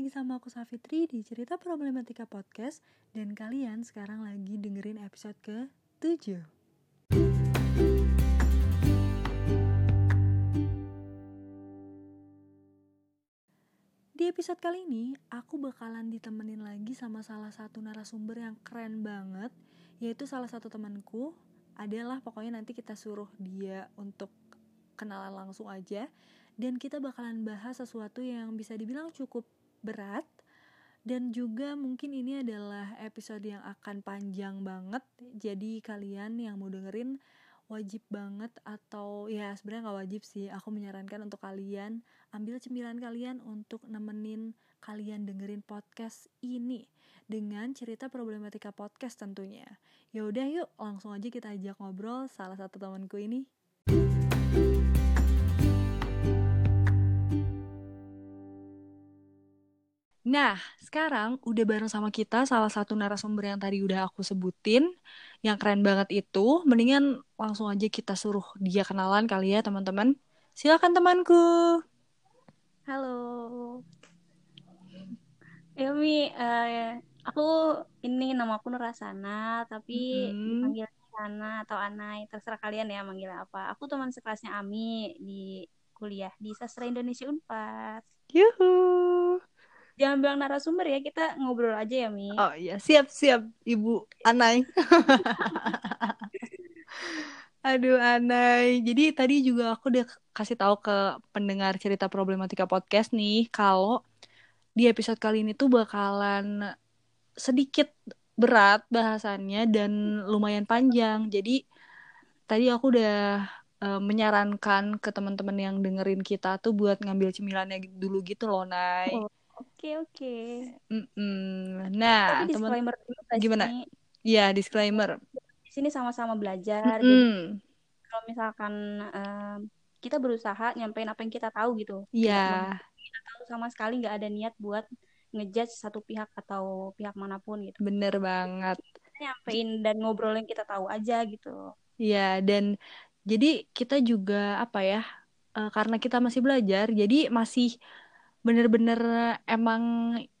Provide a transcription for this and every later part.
lagi sama aku Safitri di Cerita Problematika Podcast. Dan kalian sekarang lagi dengerin episode ke-7 Di episode kali ini, aku bakalan ditemenin lagi sama salah satu narasumber yang keren banget Yaitu salah satu temanku. Adalah pokoknya nanti kita suruh dia untuk kenalan langsung aja. Dan kita bakalan bahas sesuatu yang bisa dibilang cukup berat. Dan juga mungkin ini adalah episode yang akan panjang banget. Jadi kalian yang mau dengerin wajib banget atau ya sebenarnya nggak wajib sih. Aku menyarankan untuk kalian ambil cemilan kalian untuk nemenin kalian dengerin podcast ini. Dengan cerita problematika podcast tentunya. Ya udah yuk langsung aja kita ajak ngobrol salah satu temanku ini Nah, sekarang udah bareng sama kita salah satu narasumber yang tadi udah aku sebutin, yang keren banget itu. Mendingan langsung aja kita suruh dia kenalan kali ya, teman-teman. Silakan temanku. Halo. Yomi, uh, aku ini nama aku Nurasana, tapi hmm. dipanggil Sana atau Anai, terserah kalian ya manggil apa. Aku teman sekelasnya Ami di kuliah di Sastra Indonesia Unpad. Yuhu jangan bilang narasumber ya kita ngobrol aja ya Mi. Oh iya. Siap siap Ibu Anai. Aduh Anai, jadi tadi juga aku udah kasih tahu ke pendengar cerita problematika podcast nih kalau di episode kali ini tuh bakalan sedikit berat bahasannya dan lumayan panjang. Jadi tadi aku udah uh, menyarankan ke teman-teman yang dengerin kita tuh buat ngambil cemilannya dulu gitu loh, Nay. Oh Oke oke. Nah, teman gimana? Iya disclaimer. Di sini sama-sama belajar. Mm -hmm. Jadi kalau misalkan uh, kita berusaha nyampein apa yang kita tahu gitu. Iya. Yeah. Kita tahu sama sekali nggak ada niat buat ngejudge satu pihak atau pihak mana pun gitu. Bener banget. nyampein dan ngobrol yang kita tahu aja gitu. Iya dan jadi kita juga apa ya? Uh, karena kita masih belajar, jadi masih bener-bener emang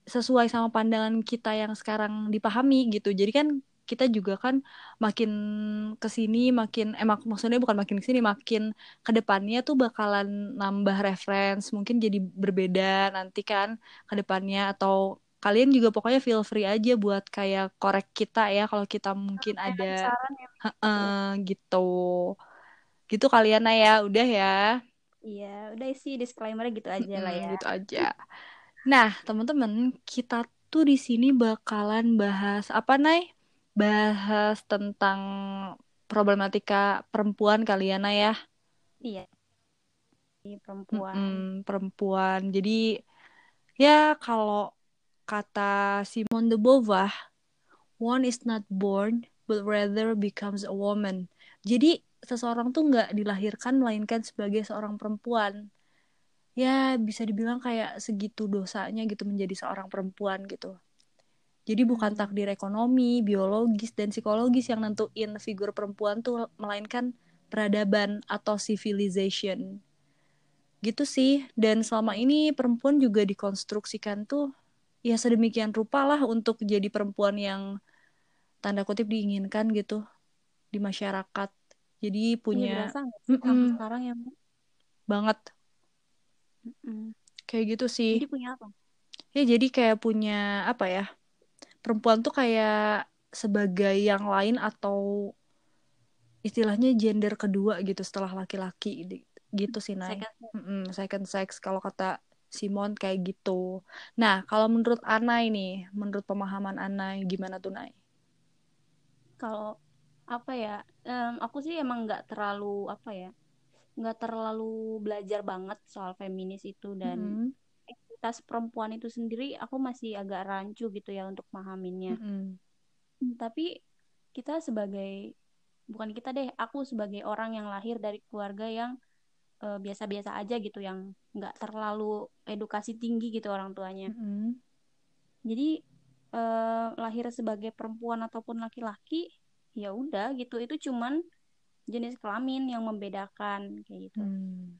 sesuai sama pandangan kita yang sekarang dipahami gitu. Jadi kan kita juga kan makin ke sini makin emak eh, maksudnya bukan makin ke sini makin ke depannya tuh bakalan nambah reference mungkin jadi berbeda nanti kan ke depannya atau kalian juga pokoknya feel free aja buat kayak korek kita ya kalau kita mungkin ada ya. uh, gitu. Gitu kalian ya udah ya Iya, udah sih disclaimer gitu aja lah ya. Gitu aja. Nah, teman-teman, kita tuh di sini bakalan bahas apa, Nay? Bahas tentang problematika perempuan kalian ya, ya. Iya. Perempuan. Mm-mm, perempuan. Jadi ya kalau kata Simone de Beauvoir, one is not born but rather becomes a woman. Jadi seseorang tuh nggak dilahirkan melainkan sebagai seorang perempuan. Ya bisa dibilang kayak segitu dosanya gitu menjadi seorang perempuan gitu. Jadi bukan hmm. takdir ekonomi biologis dan psikologis yang nentuin figur perempuan tuh melainkan peradaban atau civilization. Gitu sih. Dan selama ini perempuan juga dikonstruksikan tuh ya sedemikian rupa lah untuk jadi perempuan yang tanda kutip diinginkan gitu di masyarakat jadi iya, punya iya, mm -mm. sekarang yang banget. Mm -mm. kayak gitu sih. Jadi punya apa? Ya jadi kayak punya apa ya perempuan tuh kayak sebagai yang lain atau istilahnya gender kedua gitu setelah laki-laki gitu sih Nay. Second, mm -mm, second sex kalau kata Simon kayak gitu. Nah kalau menurut Anai nih menurut pemahaman Anai gimana tuh Nay? Kalau apa ya um, aku sih emang nggak terlalu apa ya nggak terlalu belajar banget soal feminis itu dan mm -hmm. perempuan itu sendiri aku masih agak rancu gitu ya untuk memahaminya mm -hmm. tapi kita sebagai bukan kita deh aku sebagai orang yang lahir dari keluarga yang uh, biasa-biasa aja gitu yang nggak terlalu edukasi tinggi gitu orang tuanya mm -hmm. jadi uh, lahir sebagai perempuan ataupun laki-laki ya udah gitu itu cuman jenis kelamin yang membedakan kayak gitu hmm.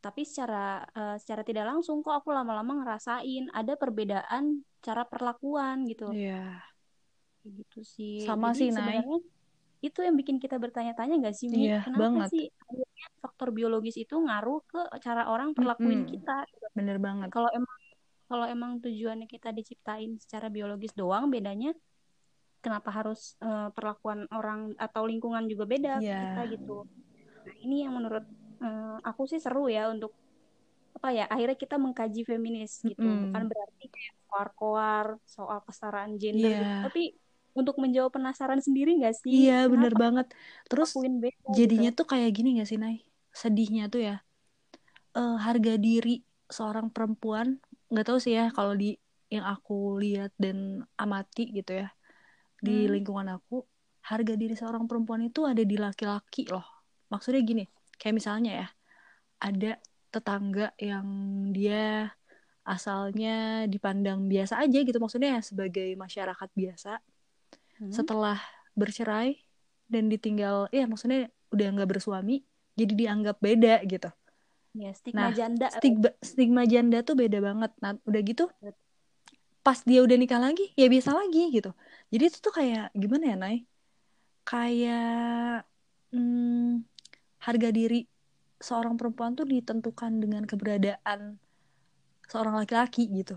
tapi secara uh, secara tidak langsung kok aku lama-lama ngerasain ada perbedaan cara perlakuan gitu Iya. gitu sih Sama Jadi sih, sebenarnya itu yang bikin kita bertanya-tanya gak sih Mi? Iya, kenapa banget. sih akhirnya faktor biologis itu ngaruh ke cara orang perlakuin Mm-mm. kita gitu. Bener banget. kalau emang kalau emang tujuannya kita diciptain secara biologis doang bedanya kenapa harus uh, perlakuan orang atau lingkungan juga beda Iya. kita gitu nah ini yang menurut uh, aku sih seru ya untuk apa ya akhirnya kita mengkaji feminis gitu Mm-mm. bukan berarti kayak koar-koar soal kesetaraan gender Iya. gitu tapi untuk menjawab penasaran sendiri gak sih Iya, bener kenapa banget. Terus beda jadinya gitu. tuh kayak gini gak sih, Nay? Sedihnya tuh ya, eh, harga diri seorang perempuan, nggak tahu sih ya kalau di yang aku lihat dan amati gitu ya, di Hmm. lingkungan aku, harga diri seorang perempuan itu ada di laki-laki loh. Maksudnya gini, kayak misalnya ya, ada tetangga yang dia asalnya dipandang biasa aja gitu, maksudnya sebagai masyarakat biasa, Hmm. setelah bercerai dan ditinggal ya maksudnya udah nggak bersuami jadi dianggap beda gitu ya stigma nah janda stigma stigma janda tuh beda banget nah udah gitu pas dia udah nikah lagi ya biasa lagi gitu jadi itu tuh kayak gimana ya Nay kayak hmm, harga diri seorang perempuan tuh ditentukan dengan keberadaan seorang laki-laki gitu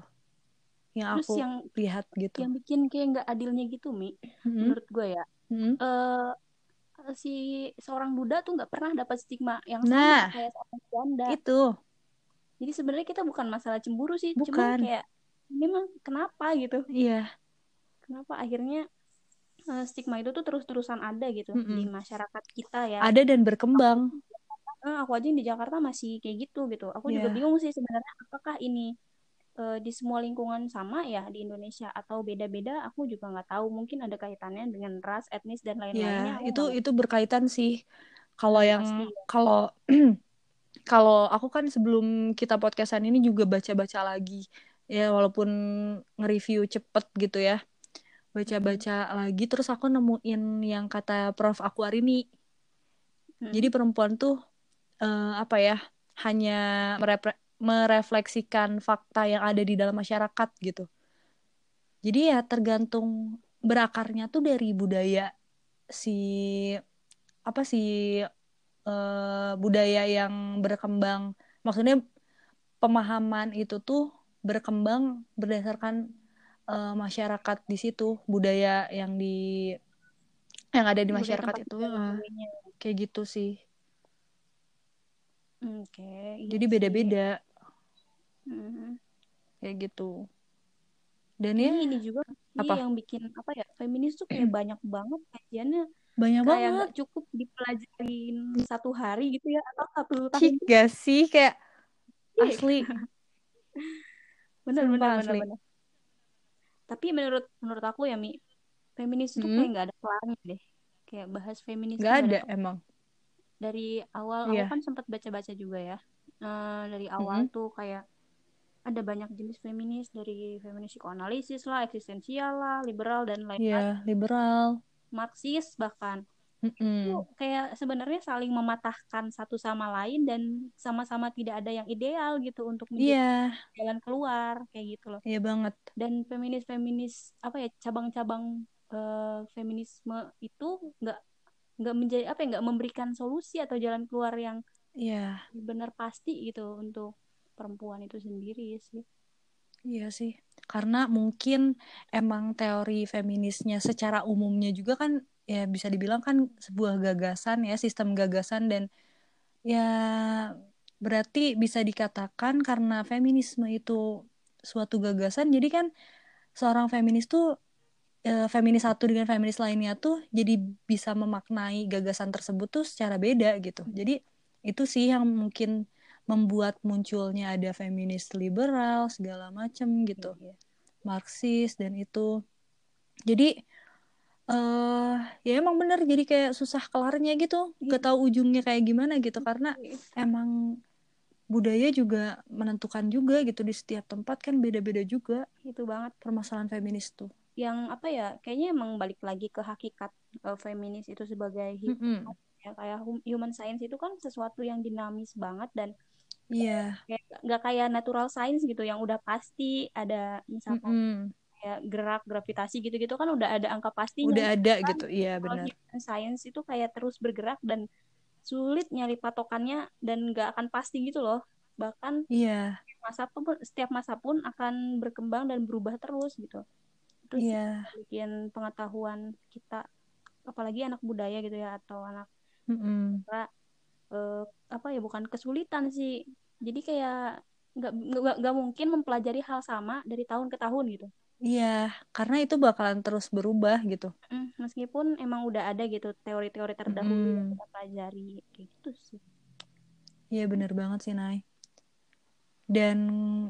yang Terus aku yang lihat gitu yang bikin kayak nggak adilnya gitu mi Mm-mm. menurut gue ya Mm-mm. eh si seorang duda tuh nggak pernah dapat stigma yang Nah. sama kayak seorang janda itu jadi sebenarnya kita bukan masalah cemburu sih Bukan. cuma kayak ini mah kenapa gitu iya kenapa akhirnya eh, stigma itu tuh terus-terusan ada gitu Mm-mm. di masyarakat kita ya ada dan berkembang Eh, aku aja yang di Jakarta masih kayak gitu gitu aku juga Iya. bingung sih sebenarnya apakah ini eh, di semua lingkungan sama ya di Indonesia atau beda-beda aku juga nggak tahu mungkin ada kaitannya dengan ras etnis dan lain-lainnya Ya, aku itu itu berkaitan sih. Kalau Hmm, yang pasti ya. kalau kalau aku kan sebelum kita podcastan ini juga baca-baca lagi. Ya, walaupun nge-review cepet gitu ya. Baca-baca lagi terus aku nemuin yang kata Prof Aquarini. Hmm. Jadi perempuan tuh eh, apa ya? Hanya merepre- merefleksikan fakta yang ada di dalam masyarakat gitu. Jadi ya tergantung berakarnya tuh dari budaya si apa sih eh, budaya yang berkembang. Maksudnya pemahaman itu tuh berkembang berdasarkan eh, masyarakat di situ, budaya yang di yang ada di Budaya masyarakat itu gue-nya. kayak gitu sih. Oke, iya Jadi sih. beda-beda Mhm. kayak gitu. Dan Ini ya ini juga sih Apa? yang bikin apa ya feminis tuh kayak banyak banget kajiannya banyak kayak banget. nggak cukup dipelajarin satu hari gitu ya atau satu tahun Cik gak sih kayak Iya. asli. bener bener bener asli. bener tapi menurut menurut aku ya mi feminis itu Hmm. kayak nggak ada kelarnya deh kayak bahas feminis nggak ada emang. dari awal Iya. aku kan sempat baca-baca juga ya Eh, dari awal Mm-mm. tuh kayak ada banyak jenis feminis dari feminis psikoanalisis lah eksistensial lah liberal dan lain-lain Iya, liberal. marxis bahkan Mm-mm. itu kayak sebenarnya saling mematahkan satu sama lain dan sama-sama tidak ada yang ideal gitu untuk menjadi Iya, jalan keluar kayak gitu loh iya banget. dan feminis-feminis apa ya cabang-cabang eh, feminisme itu nggak nggak menjadi apa ya nggak memberikan solusi atau jalan keluar yang Iya, benar pasti gitu untuk perempuan itu sendiri sih iya sih. Karena mungkin emang teori feminisnya secara umumnya juga kan ya bisa dibilang kan sebuah gagasan ya, sistem gagasan dan ya berarti bisa dikatakan karena feminisme itu suatu gagasan, jadi kan seorang feminis tuh eh, feminis satu dengan feminis lainnya tuh jadi bisa memaknai gagasan tersebut tuh secara beda gitu. Jadi itu sih yang mungkin membuat munculnya ada feminis liberal segala macem gitu, Iya. Marxis dan itu. Jadi eh ya emang bener jadi kayak susah kelarnya gitu, Iya. gak tahu ujungnya kayak gimana gitu karena Iya. emang budaya juga menentukan juga gitu di setiap tempat kan beda-beda juga itu banget permasalahan feminis tuh. yang apa ya kayaknya emang balik lagi ke hakikat eh, feminis itu sebagai hi- Mm-mm. ya kayak hum- human science itu kan sesuatu yang dinamis banget dan Iya. kayak nggak kayak natural science gitu yang udah pasti ada misalkan Mm-mm. Kayak gerak gravitasi gitu-gitu kan udah ada angka pastinya Udah ada kan gitu. Iya, benar. science itu kayak terus bergerak dan sulit nyari patokannya dan nggak akan pasti gitu loh bahkan Iya. masa pun setiap masa pun akan berkembang dan berubah terus gitu itu sih Iya. bikin pengetahuan kita apalagi anak budaya gitu ya atau anak Mm-mm. sastra, eh, apa ya bukan kesulitan sih jadi kayak nggak nggak mungkin mempelajari hal sama dari tahun ke tahun gitu Iya, karena itu bakalan terus berubah gitu. Mm, meskipun emang udah ada gitu teori-teori terdahulu yang Mm-mm. kita pelajari kayak gitu sih Iya, benar banget sih, Nay. Dan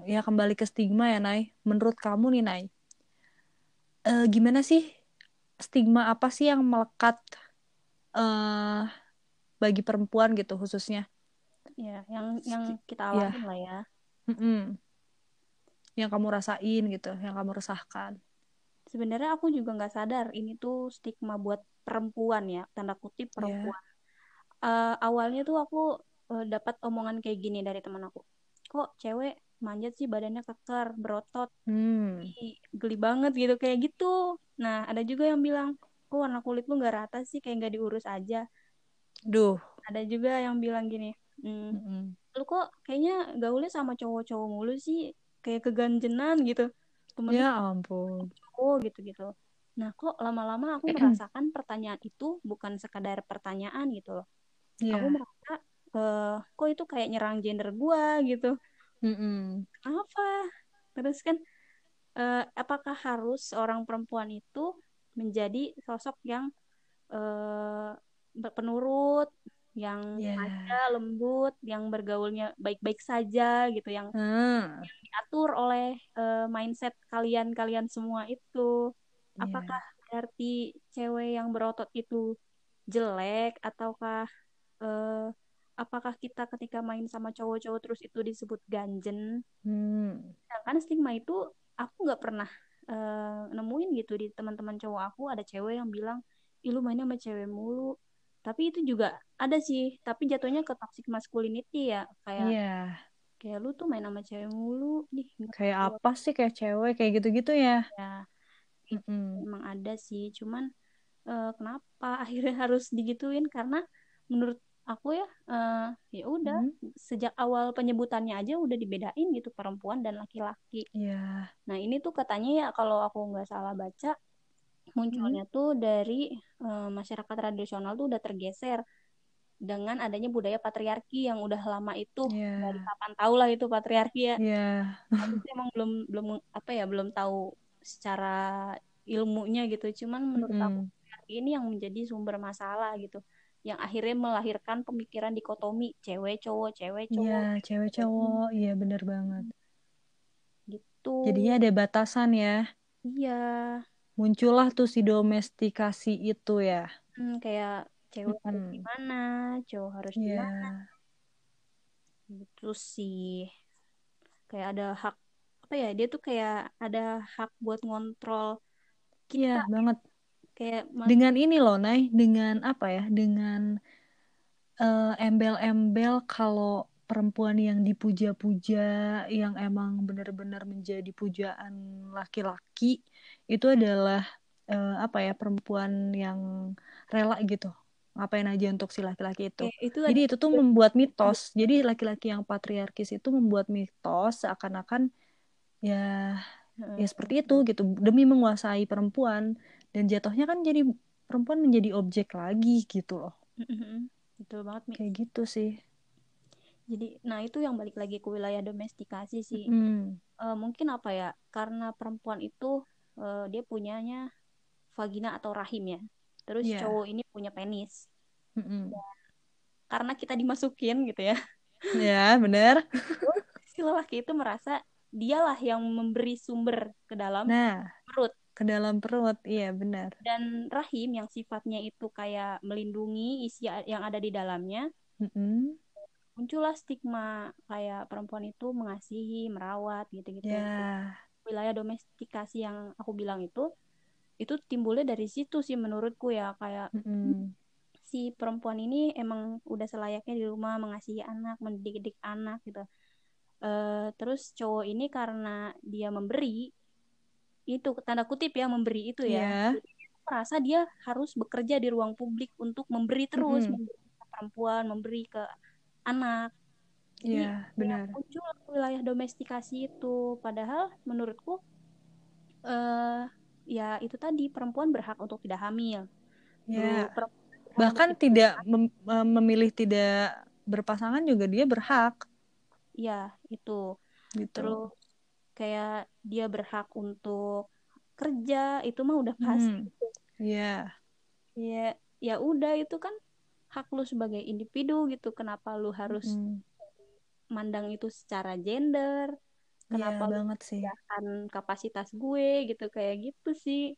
ya kembali ke stigma ya, Nay. Menurut kamu nih, Nay, eh, gimana sih stigma apa sih yang melekat eh bagi perempuan gitu khususnya? ya yang yang kita Iya. alamin lah ya Mm-mm. Yang kamu rasain gitu, yang kamu resahkan. sebenarnya aku juga nggak sadar ini tuh stigma buat perempuan ya tanda kutip Iya. perempuan Eh, awalnya tuh aku eh, dapat omongan kayak gini dari teman aku kok cewek manjat sih badannya keker berotot Hmm. Geli banget gitu kayak gitu nah ada juga yang bilang kok warna kulit lu nggak rata sih kayak nggak diurus aja Duh. ada juga yang bilang gini "Hmm, Mm-mm. lu kok kayaknya gaulnya sama cowok-cowok mulu sih kayak keganjenan gitu. Temen Ya ampun. cowok gitu-gitu. Nah kok lama-lama aku merasakan pertanyaan itu bukan sekadar pertanyaan gitu loh. Iya. aku merasa eh, kok itu kayak nyerang gender gua gitu. Mm-mm. apa? Terus kan eh, apakah harus seorang perempuan itu menjadi sosok yang eh, penurut yang Ya. manja lembut yang bergaulnya baik-baik saja gitu yang Ah. diatur oleh eh, mindset kalian-kalian semua itu Iya. apakah berarti cewek yang berotot itu jelek ataukah eh, apakah kita ketika main sama cowok-cowok terus itu disebut ganjen Hmm. sedangkan stigma itu aku nggak pernah eh, nemuin gitu di teman-teman cowok aku ada cewek yang bilang ih lu mainnya sama cewek mulu tapi itu juga ada sih tapi jatuhnya ke toxic masculinity ya kayak Iya. kayak lu tuh main sama cewek mulu nih Kayak tahu apa sih kayak cewek kayak gitu-gitu ya? ya itu Mm-mm. emang ada sih cuman eh, kenapa akhirnya harus digituin karena menurut aku ya eh, ya udah Hmm. sejak awal penyebutannya aja udah dibedain gitu perempuan dan laki-laki Iya. nah ini tuh katanya ya kalau aku nggak salah baca Hmm. munculnya tuh dari eh, masyarakat tradisional tuh udah tergeser dengan adanya budaya patriarki yang udah lama itu dari Iya. kapan tahu lah itu patriarki ya Iya. aku sih emang belum belum apa ya belum tahu secara ilmunya gitu cuman menurut aku Mm-mm. patriarki ini yang menjadi sumber masalah gitu yang akhirnya melahirkan pemikiran dikotomi cewek cowok cewek Iya, cowok cewek cewek cowok. Iya, bener banget. gitu Jadinya ada batasan ya. iya Muncullah tuh si domestikasi itu ya. Hmm, kayak cewek harus Mm-mm. gimana cowok harus Iya. gimana gitu sih kayak ada hak apa ya dia tuh kayak ada hak buat ngontrol Iya, kita banget. kayak Dengan ini loh, Nay, dengan apa ya? Dengan eh, embel-embel kalau perempuan yang dipuja-puja, yang emang benar-benar menjadi pujaan laki-laki, itu adalah eh, apa ya? Perempuan yang rela gitu. Ngapain aja untuk si laki-laki itu. kayak itu Jadi itu tuh membuat mitos. Jadi laki-laki yang patriarkis itu membuat mitos seakan-akan ya ya seperti itu gitu demi menguasai perempuan dan jatuhnya kan jadi perempuan menjadi objek lagi gitu loh betul banget Mi. kayak gitu sih jadi nah itu yang balik lagi ke wilayah domestikasi sih Mm, Eh, mungkin apa ya karena perempuan itu eh, dia punyanya vagina atau rahim ya. Terus Iya. cowok ini punya penis. Mm-mm. karena kita dimasukin gitu ya. Ya bener. Si lelaki itu merasa dialah yang memberi sumber ke dalam nah perut. ke dalam perut. Iya benar dan rahim yang sifatnya itu kayak melindungi isi yang ada di dalamnya Mm-mm. muncullah stigma kayak perempuan itu mengasihi merawat gitu-gitu. Ya wilayah domestikasi yang aku bilang itu itu timbulnya dari situ sih menurutku ya kayak Mm-mm. si perempuan ini emang udah selayaknya di rumah mengasihi anak mendidik anak gitu uh, terus cowok ini karena dia memberi itu tanda kutip ya memberi itu ya yeah. merasa dia harus bekerja di ruang publik untuk memberi terus mm -hmm. memberi ke perempuan memberi ke anak jadi yeah, benar. muncul wilayah domestikasi itu padahal menurutku uh, ya itu tadi perempuan berhak untuk tidak hamil Ya. Bahkan tidak mem memilih tidak berpasangan juga dia berhak. Iya, itu. Gitu. Terus kayak dia berhak untuk kerja itu mah udah pasti. Iya. Hmm. Yeah. Ya ya udah itu kan hak lu sebagai individu gitu. Kenapa lu harus hmm. Mandang itu secara gender? Iya, Kenapa yeah, banget sih. kapasitas gue gitu kayak gitu sih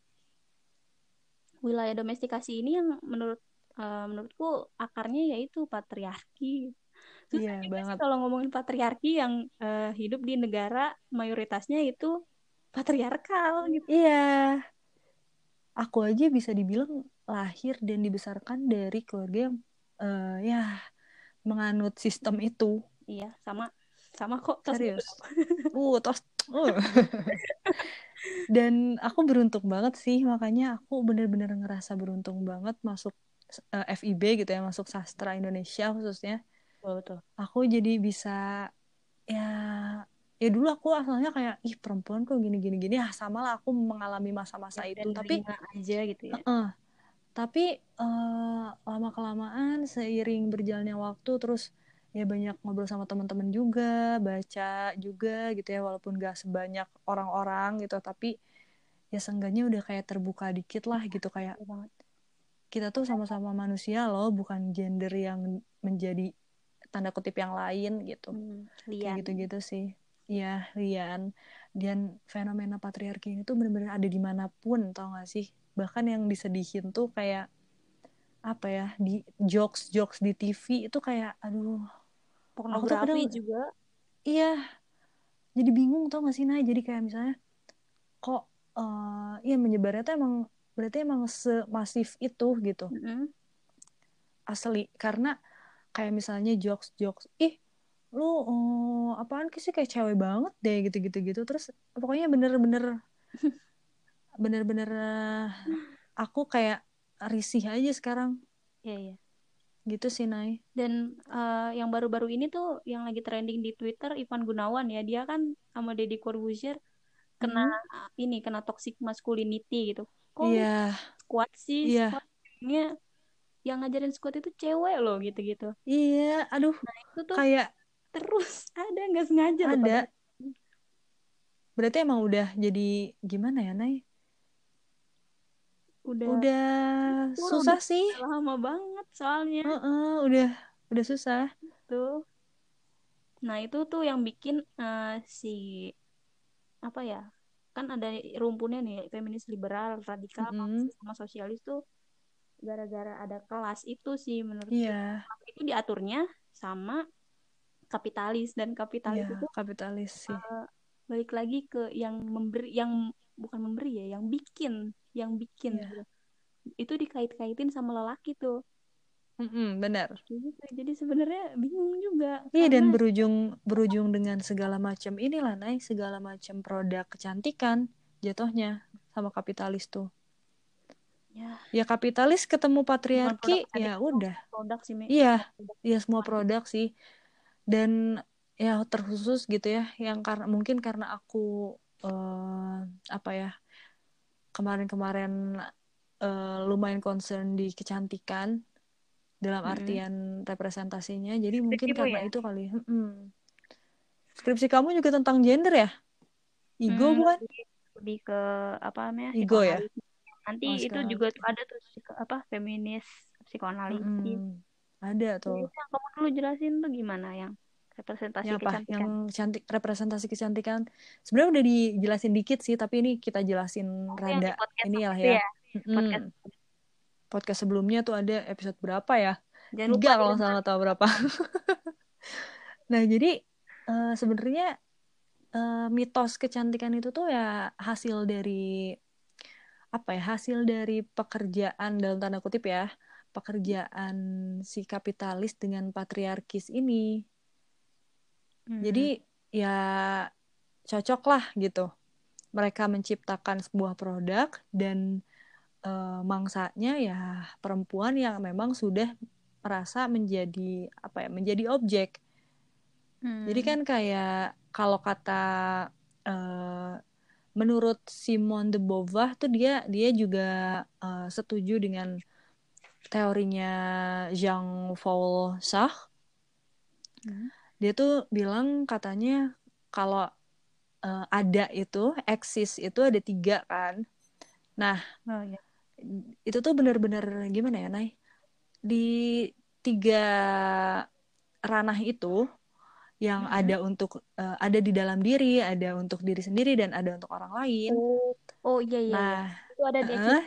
wilayah domestikasi ini yang menurut uh, menurutku akarnya yaitu patriarki. Iya banget. Kalau ngomongin patriarki yang uh, hidup di negara mayoritasnya itu patriarkal gitu. Iya. Aku aja bisa dibilang lahir dan dibesarkan dari keluarga yang uh, ya menganut sistem itu. Iya, sama sama kok serius. uh, tos. Uh. dan aku beruntung banget sih makanya aku bener-bener ngerasa beruntung banget masuk uh, eh, FIB gitu ya masuk sastra Indonesia khususnya oh, betul aku jadi bisa ya ya dulu aku asalnya kayak ih perempuan kok gini gini gini ya sama lah aku mengalami masa-masa ya, itu tapi aja gitu ya uh -uh. tapi uh, eh, lama kelamaan seiring berjalannya waktu terus ya banyak ngobrol sama teman-teman juga baca juga gitu ya walaupun gak sebanyak orang-orang gitu tapi ya seenggaknya udah kayak terbuka dikit lah gitu kayak kita tuh sama-sama manusia loh bukan gender yang menjadi tanda kutip yang lain gitu. Hmm, kayak gitu-gitu sih. Ya Rian. Dan fenomena patriarki ini tuh bener-bener ada di mana pun tau gak sih? Bahkan yang disedihin tuh kayak apa ya di jokes jokes di TV itu kayak aduh pornografi juga. iya jadi bingung tau gak sih Nay? Jadi kayak misalnya kok uh, iya menyebarnya tuh emang berarti emang semasif itu gitu. Mm -hmm. asli karena kayak misalnya jokes jokes ih lu uh, apaan sih kayak cewek banget deh gitu gitu. Gitu terus pokoknya bener-bener bener-bener uh, aku kayak risih aja sekarang. Iya iya gitu sih Nay. Dan uh, yang baru-baru ini tuh yang lagi trending di Twitter Ivan Gunawan ya. Dia kan sama Deddy Corbuzier kena hmm. ini kena toxic masculinity gitu. Kok yeah. squad sih? Yeah. squadnya yang ngajarin squad itu cewek loh gitu-gitu. Iya. Aduh. Nah, itu tuh kayak terus ada nggak sengaja ada. berarti emang udah jadi gimana ya Nay udah udah susah udah sih lama banget soalnya. Uh -uh, udah udah susah. Tuh. Nah itu tuh yang bikin uh, si apa ya kan ada rumpunnya nih feminis liberal radikal mm -hmm. sama sosialis tuh gara-gara ada kelas itu sih menurut yeah. itu diaturnya sama kapitalis dan kapitalis yeah, itu kapitalis sih. uh, balik lagi ke yang memberi yang bukan memberi ya yang bikin yang bikin yeah. gitu. itu dikait-kaitin sama lelaki tuh Mm-mm, benar. Gitu. Jadi sebenarnya bingung juga. Iya dan berujung berujung dengan segala macam inilah naik segala macam produk kecantikan jatuhnya sama kapitalis tuh. Ya. Ya kapitalis ketemu patriarki ya udah. Produk sih. Iya, iya semua produk sih. Dan ya terkhusus gitu ya yang karena mungkin karena aku uh, apa ya kemarin-kemarin uh, lumayan concern di kecantikan dalam artian hmm. representasinya. Jadi Skripsi mungkin karena ya? itu kali hmm. skripsi kamu juga tentang gender ya? Ego hmm, bukan? lebih ke apa namanya ego ya? nanti oh, itu juga ada tuh apa feminis psikoanalisis. Hmm, ada tuh. Jadi, kamu dulu jelasin tuh gimana yang representasi yang apa? kecantikan. Yang cantik representasi kecantikan. Sebenarnya udah dijelasin dikit sih, tapi ini kita jelasin oh, rada ini ya. ya. Podcast. podcast sebelumnya tuh ada episode berapa ya? Jangan Tiga lupa, kalau nggak salah tahu berapa. nah jadi uh, sebenarnya uh, mitos kecantikan itu tuh ya hasil dari apa ya hasil dari pekerjaan dalam tanda kutip ya pekerjaan si kapitalis dengan patriarkis ini. Hmm. Jadi ya cocok lah gitu. Mereka menciptakan sebuah produk dan uh, mangsanya ya perempuan yang memang sudah merasa menjadi apa ya menjadi objek. Hmm. Jadi kan kayak kalau kata uh, menurut Simone de Beauvoir tuh dia dia juga uh, setuju dengan teorinya Jean Paul Sartre. Hmm. Dia tuh bilang katanya kalau uh, ada itu, eksis itu ada tiga kan. Nah, oh, ya. itu tuh benar-benar gimana ya, Nay? Di tiga ranah itu yang hmm. ada untuk uh, ada di dalam diri, ada untuk diri sendiri dan ada untuk orang lain. Oh, oh iya iya. Nah, iya. itu ada di uh,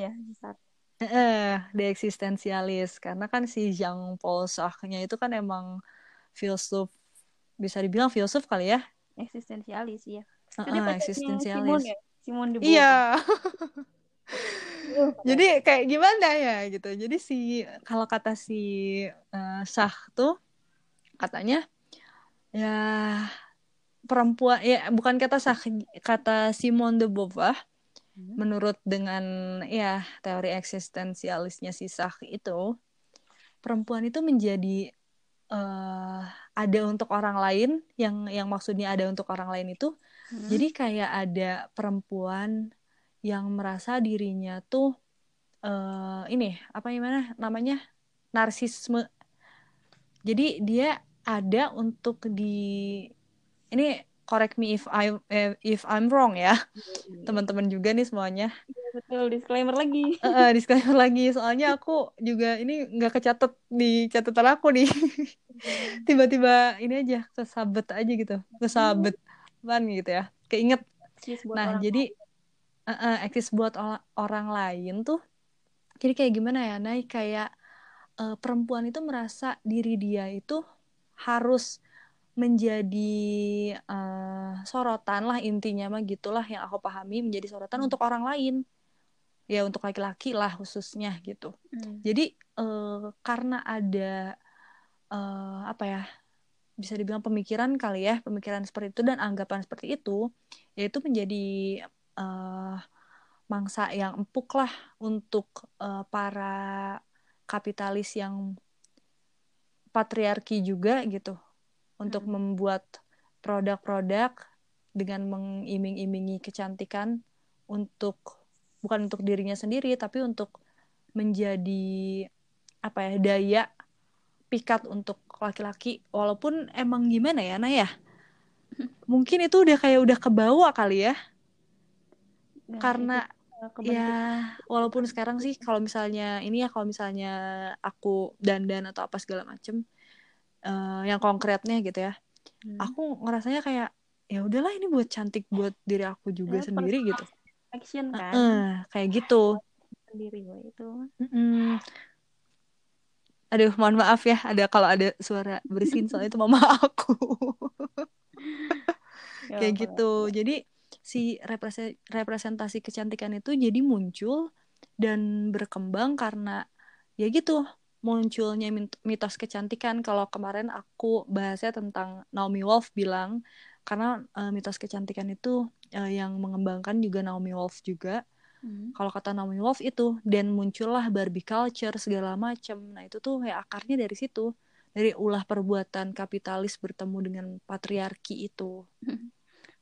ya, Eh, the eksistensialis karena kan si Jean Paul Sartre-nya itu kan emang filsuf bisa dibilang filsuf kali ya? Eksistensialis ya uh, uh, eksistensialis. Simon ya? Simon de iya. Jadi kayak gimana ya gitu. Jadi si kalau kata si uh, Sah tuh katanya ya perempuan ya bukan kata Sah kata Simon de Beauvoir Hmm. menurut dengan ya teori eksistensialisnya si Sach itu perempuan itu menjadi uh, ada untuk orang lain yang yang maksudnya ada untuk orang lain itu hmm. jadi kayak ada perempuan yang merasa dirinya tuh uh, ini apa gimana namanya narsisme jadi dia ada untuk di ini correct me if I eh, if I'm wrong ya. Mm-hmm. teman-teman juga nih semuanya. Iya, betul. Disclaimer lagi. Uh, disclaimer lagi. Soalnya aku juga ini nggak kecatat di catatan aku nih. Mm-hmm. tiba-tiba ini aja kesabet aja gitu. Kesabet ban gitu ya. Keinget. Nah jadi uh, uh, eksis buat orang lain tuh jadi kayak gimana ya? Naik kayak uh, perempuan itu merasa diri dia itu harus menjadi uh, sorotan lah intinya mah gitulah yang aku pahami menjadi sorotan hmm. untuk orang lain ya untuk laki-laki lah khususnya gitu hmm. jadi uh, karena ada uh, apa ya bisa dibilang pemikiran kali ya pemikiran seperti itu dan anggapan seperti itu yaitu menjadi uh, mangsa yang empuk lah untuk uh, para kapitalis yang patriarki juga gitu untuk hmm. membuat produk-produk dengan mengiming-imingi kecantikan untuk bukan untuk dirinya sendiri tapi untuk menjadi apa ya daya pikat untuk laki-laki. Walaupun emang gimana ya nah ya mungkin itu udah kayak udah kebawa kali ya? Nah, karena ya walaupun sekarang sih kalau misalnya ini ya kalau misalnya aku dandan atau apa segala macem uh, yang konkretnya gitu ya. Hmm. aku ngerasanya kayak ya udahlah ini buat cantik buat diri aku juga ya, sendiri gitu. action kan. Uh, kayak gitu. Sendiri itu. Mm -mm. aduh mohon maaf ya ada kalau ada suara bersin soalnya itu mama aku. Ya, kayak gitu. jadi si representasi kecantikan itu jadi muncul dan berkembang karena ya gitu munculnya mitos kecantikan. Kalau kemarin aku bahasnya tentang Naomi Wolf bilang karena uh, mitos kecantikan itu uh, yang mengembangkan juga Naomi Wolf juga. Hmm. kalau kata Naomi Wolf itu dan muncullah Barbie culture segala macam nah itu tuh ya akarnya dari situ dari ulah perbuatan kapitalis bertemu dengan patriarki itu.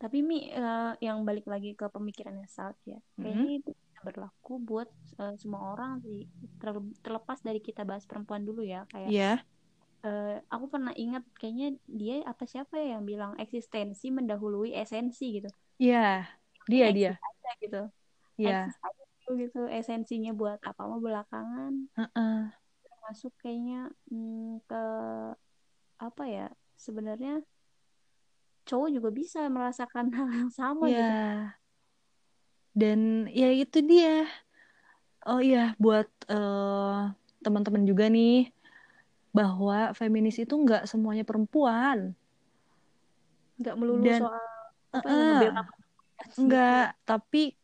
Tapi mi uh, yang balik lagi ke pemikirannya Salt ya kayaknya hmm. itu berlaku buat uh, semua orang sih terlepas dari kita bahas perempuan dulu ya kayak yeah. Iya. uh, aku pernah ingat kayaknya dia apa siapa ya yang bilang eksistensi mendahului esensi gitu iya yeah. dia Eksis dia aja, gitu iya yeah. gitu esensinya buat apa mau belakangan uh -uh. masuk kayaknya hmm, ke apa ya sebenarnya cowok juga bisa merasakan hal yang sama yeah. gitu dan ya itu dia. Oh iya buat uh, teman-teman juga nih bahwa feminis itu nggak semuanya perempuan. Nggak melulu dan, soal apa uh, nggak tapi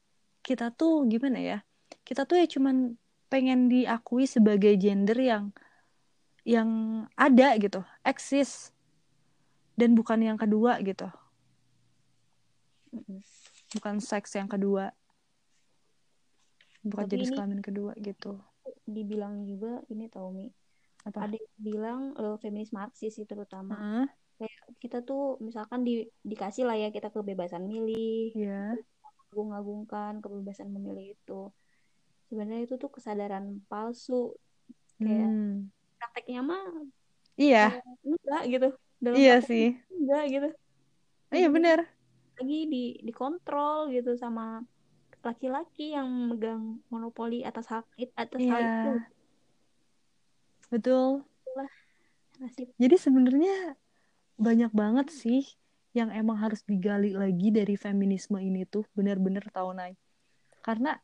kita tuh gimana ya kita tuh ya cuman pengen diakui sebagai gender yang yang ada gitu eksis. Dan bukan yang kedua gitu bukan seks yang kedua. Bukan Tapi jenis kelamin kedua gitu. dibilang juga ini tau mi. Apa? Ada yang bilang eh, feminis marxis sih terutama. Heeh, kayak kita tuh misalkan di, dikasih lah ya kita kebebasan milih. Iya. Agung-agungkan kebebasan memilih itu. Sebenarnya itu tuh kesadaran palsu. Kayak Hmm. prakteknya mah iya. enggak gitu. Dalam iya sih. enggak gitu. Iya bener lagi di dikontrol gitu sama laki-laki yang megang monopoli atas hak atas hal iya. itu. Betul. Nasib. Jadi sebenarnya banyak banget sih yang emang harus digali lagi dari feminisme ini tuh bener-bener tau Nay. Karena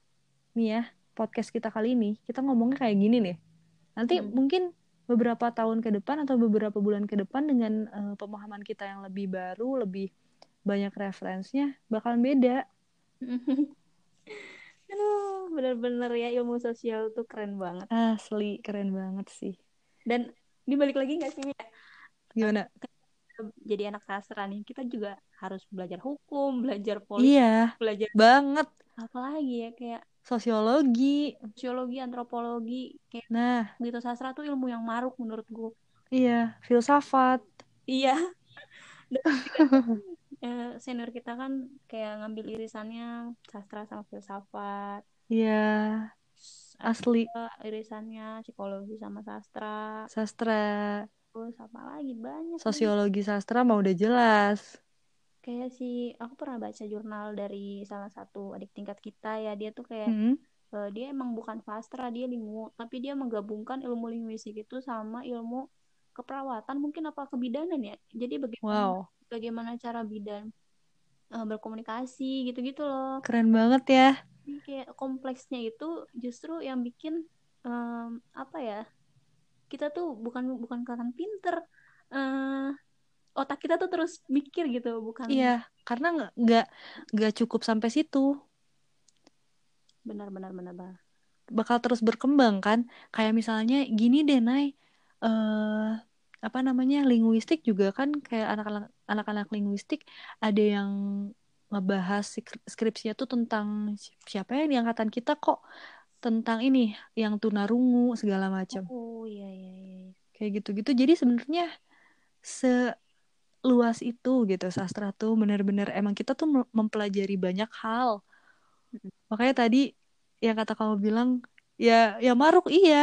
nih ya podcast kita kali ini kita ngomongnya kayak gini nih. Nanti Hmm. mungkin beberapa tahun ke depan atau beberapa bulan ke depan dengan eh, pemahaman kita yang lebih baru lebih banyak referensinya bakalan beda. Aduh bener-bener ya ilmu sosial tuh keren banget. Asli keren banget sih. Dan dibalik lagi nggak sih Mi? gimana? Jadi anak sastra nih kita juga harus belajar hukum belajar politik iya belajar banget. apa lagi ya kayak sosiologi. sosiologi antropologi kayak nah. Gitu sastra tuh ilmu yang maruk menurut gue iya filsafat. Iya. Dan eh, senior kita kan kayak ngambil irisannya sastra sama filsafat. Iya. Asli. Ada irisannya psikologi sama sastra. Sastra. Terus apa lagi? Banyak sosiologi sastra mau udah jelas. Kayak si aku pernah baca jurnal dari salah satu adik tingkat kita ya. Dia tuh kayak Hmm. eh, dia emang bukan sastra dia lingu tapi dia menggabungkan ilmu linguistik itu sama ilmu keperawatan mungkin apa kebidanan ya? Jadi bagaimana wow bagaimana cara bidan eh, berkomunikasi gitu-gitu loh. Keren banget ya. Jadi kayak kompleksnya itu justru yang bikin em, apa ya kita tuh bukan bukan kelihatan pinter eh otak kita tuh terus mikir gitu bukan iya karena nggak nggak cukup sampai situ. Benar benar benar benar bakal terus berkembang kan? Kayak misalnya gini deh Nay. Eh apa namanya linguistik juga kan kayak anak-anak anak-anak linguistik ada yang ngebahas skri- skripsinya tuh tentang si- siapa ya di angkatan kita kok tentang ini yang tunarungu segala macam. Oh iya iya iya iya. kayak gitu-gitu. Jadi sebenarnya seluas itu gitu sastra tuh benar-benar emang kita tuh mem- mempelajari banyak hal. Makanya tadi yang kata kamu bilang ya ya maruk iya.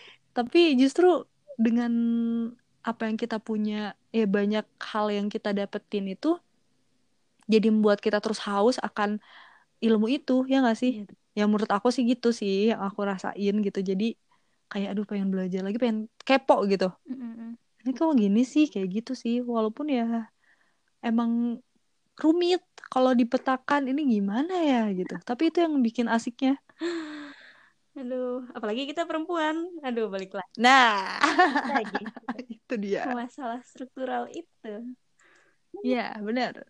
Tapi justru dengan apa yang kita punya ya banyak hal yang kita dapetin itu jadi membuat kita terus haus akan ilmu itu ya nggak sih? Iya, ya menurut aku sih gitu sih yang aku rasain gitu. Jadi kayak aduh pengen belajar lagi pengen kepo gitu. Mm, mm, mm. ini kok gini sih? Kayak gitu sih. Walaupun ya emang rumit kalau dipetakan ini gimana ya? gitu. Tapi itu yang bikin asiknya aduh apalagi kita perempuan. Aduh balik lagi. Nah. Lagi. Itu dia. Masalah struktural itu. Ya benar.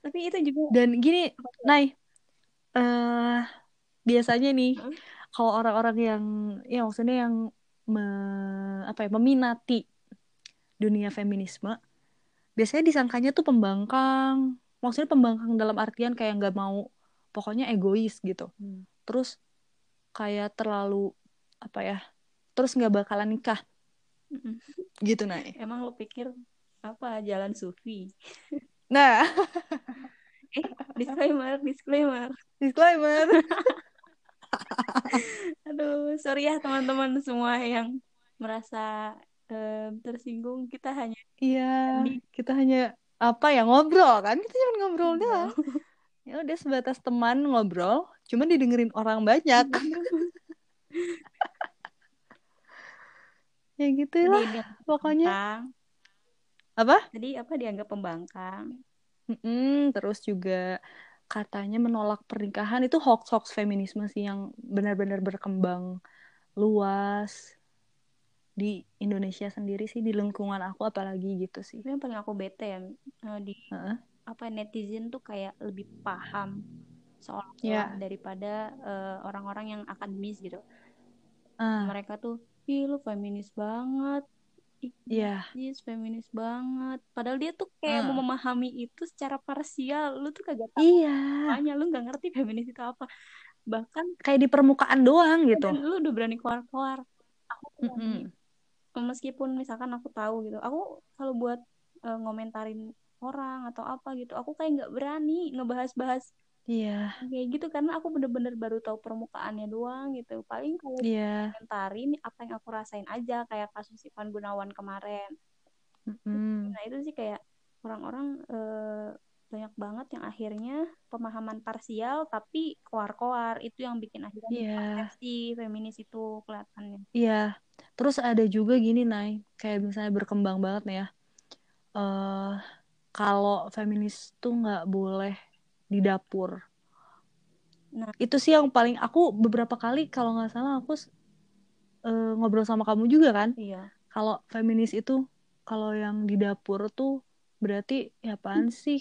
Tapi itu juga dan gini Nay eh biasanya nih Hah? kalau orang-orang yang ya maksudnya yang me- apa ya meminati dunia feminisme biasanya disangkanya tuh pembangkang. Maksudnya pembangkang dalam artian kayak nggak mau pokoknya egois gitu. Hmm. terus kayak terlalu apa ya terus nggak bakalan nikah. Gitu Nay. Emang lo pikir apa jalan sufi? Nah. Eh disclaimer disclaimer. Disclaimer. Aduh sorry ya teman-teman semua yang merasa em, tersinggung. Kita hanya iya Di- kita hanya apa ya ngobrol kan? Kita cuma ngobrol. doang. Ya udah sebatas teman ngobrol cuma didengerin orang banyak ya gitulah dianggap pokoknya pembangkang. apa Tadi apa dianggap pembangkang? Mm-mm, terus juga katanya menolak pernikahan itu hoax-hoax feminisme sih yang benar-benar berkembang luas di Indonesia sendiri sih di lingkungan aku apalagi gitu sih. Yang paling aku bete ya eh, di Heeh. Apa netizen tuh kayak lebih paham seolah Yeah. daripada eh, orang-orang yang akademis gitu Ah, mereka tuh ih lu feminis banget Iya. yes, feminis banget padahal dia tuh kayak Ah. mau memahami itu secara parsial lu tuh kagak tahu iya. makanya lu nggak ngerti feminis itu apa bahkan Kayak di permukaan doang gitu. dan lu udah berani keluar-keluar aku Mm-mm. berani meskipun misalkan aku tahu gitu aku kalau buat eh, ngomentarin orang atau apa gitu aku kayak nggak berani ngebahas-bahas Iya. kayak gitu karena aku bener-bener baru tahu permukaannya doang gitu paling kalau Iya. komentarin apa yang aku rasain aja kayak kasus Ivan Gunawan kemarin Mm-mm. nah itu sih kayak orang-orang eh, banyak banget yang akhirnya pemahaman parsial tapi koar-koar itu yang bikin akhirnya Iya. persepsi feminis itu kelihatannya Iya. Terus ada juga gini, Nay. Kayak misalnya berkembang banget nih ya. eh kalau feminis tuh nggak boleh di dapur. Nah. Itu sih yang paling aku beberapa kali kalau nggak salah aku eh, ngobrol sama kamu juga kan. iya Kalau feminis itu kalau yang di dapur tuh berarti ya apaan sih?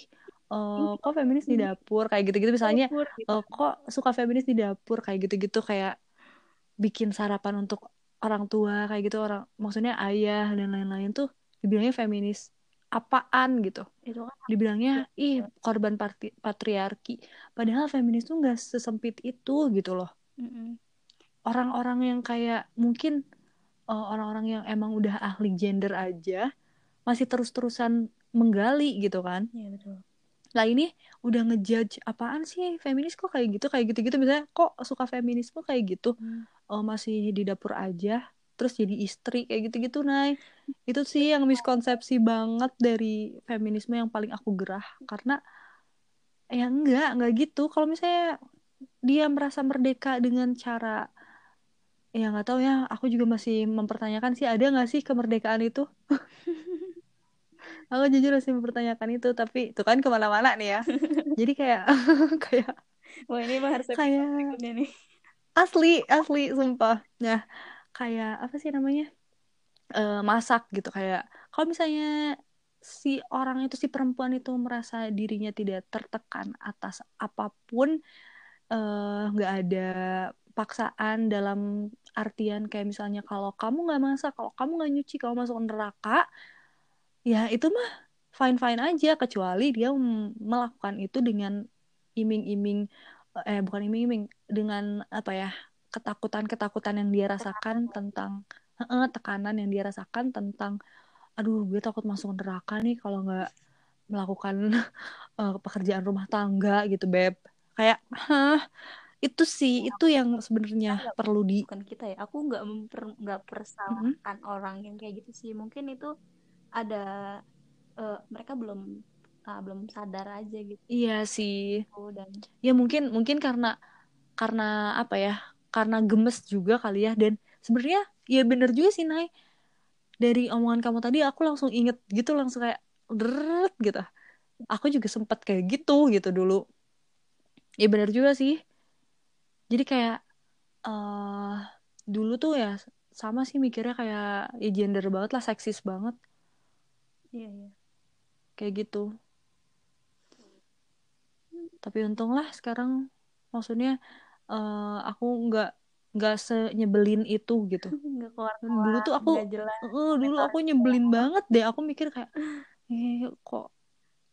Eh, kok feminis di dapur kayak gitu-gitu misalnya Dapur gitu. eh, kok suka feminis di dapur kayak gitu-gitu kayak bikin sarapan untuk orang tua kayak gitu orang maksudnya ayah dan lain-lain tuh dibilangnya feminis apaan gitu. Itu kan dibilangnya ih korban parti- patriarki. Padahal feminis tuh nggak sesempit itu gitu loh. Orang-orang yang kayak mungkin eh, orang-orang yang emang udah ahli gender aja masih terus-terusan menggali gitu kan. Iya betul. Nah ini udah ngejudge apaan sih feminis kok kayak gitu kayak gitu-gitu. Misalnya kok suka feminisme kayak gitu? Hmm. oh, masih di dapur aja terus jadi istri kayak gitu-gitu Nay. Itu sih yang miskonsepsi banget dari feminisme yang paling aku gerah. Karena ya enggak enggak gitu. Kalau misalnya dia merasa merdeka dengan cara ya nggak tahu ya aku juga masih mempertanyakan sih ada nggak sih kemerdekaan itu? Aku jujur masih mempertanyakan itu tapi itu kan ke mana-mana nih ya. Jadi kayak kayak wah ini mah harus Kayak- nih. Asli asli sumpah. Nah kayak apa sih namanya Eh, masak gitu. Kayak kalau misalnya si orang itu si perempuan itu merasa dirinya tidak tertekan atas apa pun eh, nggak ada paksaan dalam artian kayak misalnya kalau kamu nggak masak kalau kamu nggak nyuci kamu masuk neraka ya itu mah fine fine aja. Kecuali dia melakukan itu dengan iming-iming eh bukan iming-iming dengan apa ya ketakutan-ketakutan yang dia rasakan tentang Heeh, tekanan yang dia rasakan tentang aduh gue takut masuk neraka nih kalau nggak melakukan eh, pekerjaan rumah tangga gitu beb. Kayak hah? Itu sih itu yang sebenarnya perlu di bukan kita ya aku nggak memper nggak persalahkan orang yang kayak gitu sih. Mungkin itu ada eh, mereka belum ah, belum sadar aja gitu. Iya sih. Dan ya mungkin mungkin karena karena apa ya karena gemes juga kali ya. Dan sebenarnya ya bener juga sih Nay. Dari omongan kamu tadi aku langsung inget gitu langsung kayak deret gitu. Aku juga sempat kayak gitu gitu dulu. Ya bener juga sih. Jadi kayak eh dulu tuh ya sama sih mikirnya kayak ya gender banget lah seksis banget. Iya iya. Kayak gitu. Tapi untunglah sekarang maksudnya eh, aku nggak nggak senyebelin itu gitu. Nggak keluar dulu tuh aku jelas eh, dulu aku nyebelin banget deh. Aku mikir kayak eh kok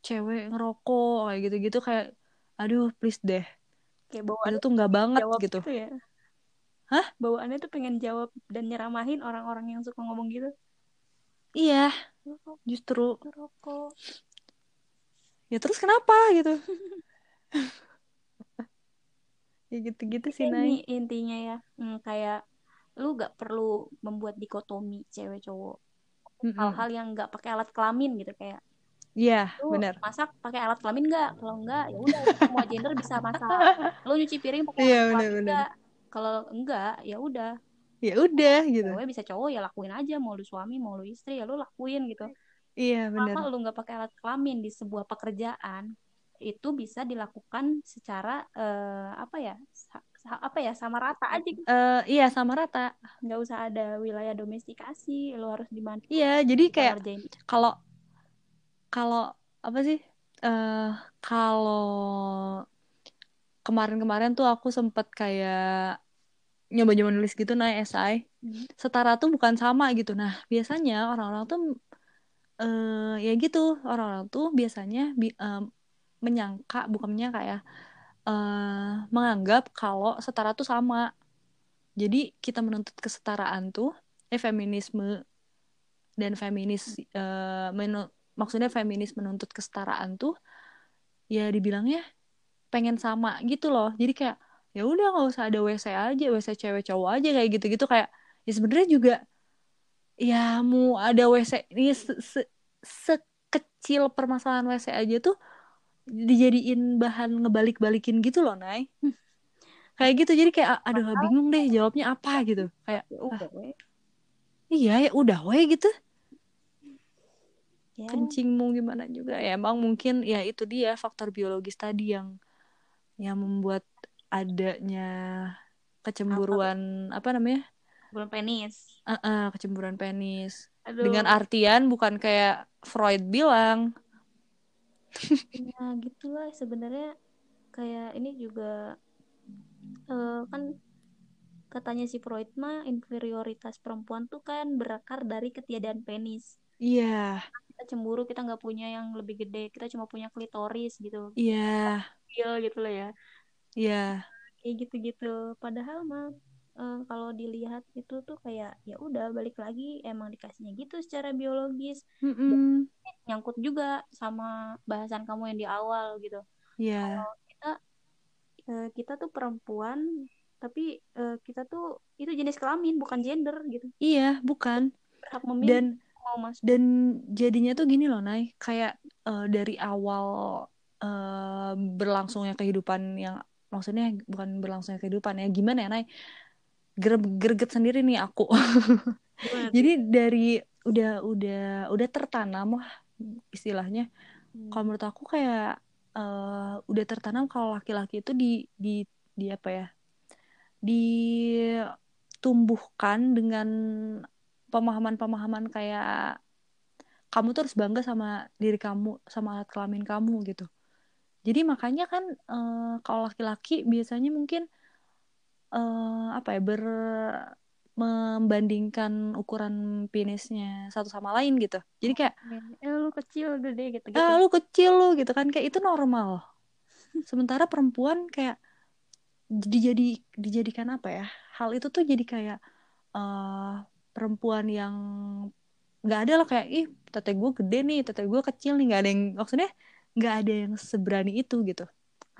cewek ngerokok kayak gitu-gitu kayak aduh please deh. Kayak itu bawaannya tuh nggak banget gitu. gitu ya? Hah? bawaannya tuh pengen jawab dan nyeramahin orang-orang yang suka ngomong gitu? Iya Ngerokok, justru. ngerokok. Ya terus kenapa gitu ya gitu-gitu sih ini Nay. intinya ya. Hmm, kayak lu gak perlu membuat dikotomi cewek cowok. Hal-hal yang nggak pakai alat kelamin gitu kayak iya lu benar. masak pakai alat kelamin nggak? Kalau enggak ya udah semua gender bisa masak. Lu nyuci piring pakai Iya, alat kelamin nggak? Kalau enggak ya udah. Ya udah gitu. cewek bisa cowok ya lakuin aja. Mau lu suami mau lu istri ya lu lakuin gitu. Iya selama benar lu nggak pakai alat kelamin di sebuah pekerjaan itu bisa dilakukan secara eh, apa ya apa ya sama rata aja gitu. Eh, iya sama rata. Nggak usah ada wilayah domestikasi lu harus di mana iya jadi kayak kalau kalau apa sih eh kalau kemarin-kemarin tuh aku sempet kayak nyoba-nyoba nulis gitu nah esai hmm. setara tuh bukan sama gitu. Nah biasanya orang-orang tuh uh, ya gitu. Orang-orang tuh biasanya bi uh, menyangka bukan menyangka ya uh, menganggap kalau setara tuh sama. Jadi kita menuntut kesetaraan tuh eh feminisme dan feminis uh, menu, maksudnya feminis menuntut kesetaraan tuh ya dibilangnya pengen sama gitu loh. Jadi kayak ya udah nggak usah ada WC aja WC cewek cowok aja kayak gitu-gitu. Kayak ya sebenarnya juga ya mau ada WC ini se -se sekecil permasalahan WC aja tuh dijadiin bahan ngebalik-balikin gitu loh Nay kayak gitu jadi kayak aduh bingung deh jawabnya apa gitu kayak ah, iya ya udah we gitu ya. kencing mau gimana juga ya emang mungkin ya itu dia faktor biologis tadi yang yang membuat adanya kecemburuan apa, apa namanya? Kecemburuan penis. Uh -uh, kecemburuan penis. Aduh. Dengan artian bukan kayak Freud bilang. Nah, gitulah sebenarnya kayak ini juga uh, kan katanya si Freud mah inferioritas perempuan tuh kan berakar dari ketiadaan penis. Iya. Yeah. Kita cemburu kita nggak punya yang lebih gede, kita cuma punya klitoris gitu. Iya. Yeah. gitu lah ya. Iya. Kayak gitu-gitu. Padahal mah uh, kalau dilihat itu tuh kayak ya udah balik lagi emang dikasihnya gitu secara biologis. Mm -mm. Nyangkut juga sama bahasan kamu yang di awal gitu. Iya. Yeah. Kalau kita uh, kita tuh perempuan tapi uh, kita tuh itu jenis kelamin bukan gender gitu. Iya, bukan. Berhak memilih dan mau masuk. Dan jadinya tuh gini loh, Nay, kayak uh, dari awal uh, berlangsungnya kehidupan yang maksudnya bukan berlangsungnya kehidupan ya gimana ya Nay greget sendiri nih aku. Jadi dari udah udah udah tertanam lah istilahnya. Hmm. kalau menurut aku kayak uh, udah tertanam kalau laki-laki itu di di di apa ya ditumbuhkan dengan pemahaman-pemahaman kayak kamu tuh harus bangga sama diri kamu sama alat kelamin kamu gitu. Jadi makanya kan uh, kalau laki-laki biasanya mungkin uh, apa ya ber membandingkan ukuran penisnya satu sama lain gitu. Jadi kayak eh, lu kecil gede gitu. gitu. Ah, lu kecil lu gitu kan kayak itu normal. Sementara perempuan kayak dijadi dijadikan apa ya? Hal itu tuh jadi kayak uh, perempuan yang nggak ada lah kayak ih tete gue gede nih, tete gue kecil nih nggak ada yang maksudnya nggak ada yang seberani itu gitu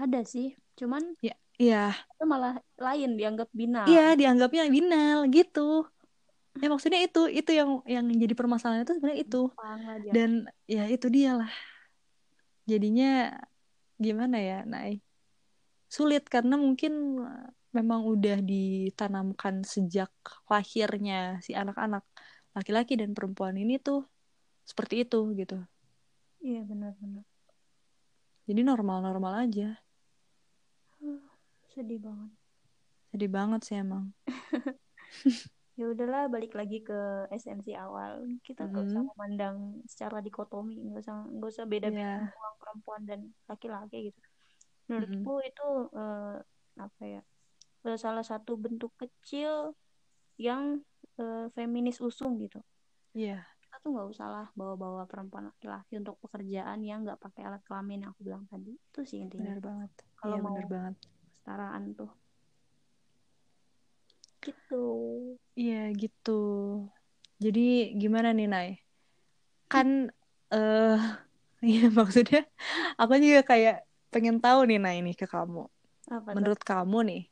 ada sih cuman ya iya. Itu malah lain dianggap binal. Iya dianggapnya binal gitu. Ya maksudnya itu itu yang yang jadi permasalahan itu sebenarnya itu. Dan ya itu dia lah. Jadinya gimana ya Nay? Sulit karena mungkin memang udah ditanamkan sejak lahirnya si anak-anak laki-laki dan perempuan ini tuh seperti itu gitu. Iya benar-benar. Jadi normal-normal aja sedih banget. Sedih banget sih emang. Ya udahlah balik lagi ke esensi awal. Kita nggak mm -hmm. usah memandang secara dikotomi nggak usah nggak usah beda beda yeah. perempuan dan laki-laki gitu. Menurutku mm -hmm. itu uh, apa ya uh, salah satu bentuk kecil yang uh, feminis usung gitu. Iya. Yeah tuh nggak usah lah bawa-bawa perempuan laki-laki untuk pekerjaan yang nggak pakai alat kelamin yang aku bilang tadi. Itu sih intinya. Benar banget. Kalau iya, mau benar banget kesetaraan tuh. Gitu. Iya gitu. Jadi gimana nih Nay? Kan eh uh, ya maksudnya aku juga kayak pengen tahu nih Nay nih ke kamu. Apa menurut tuh? kamu nih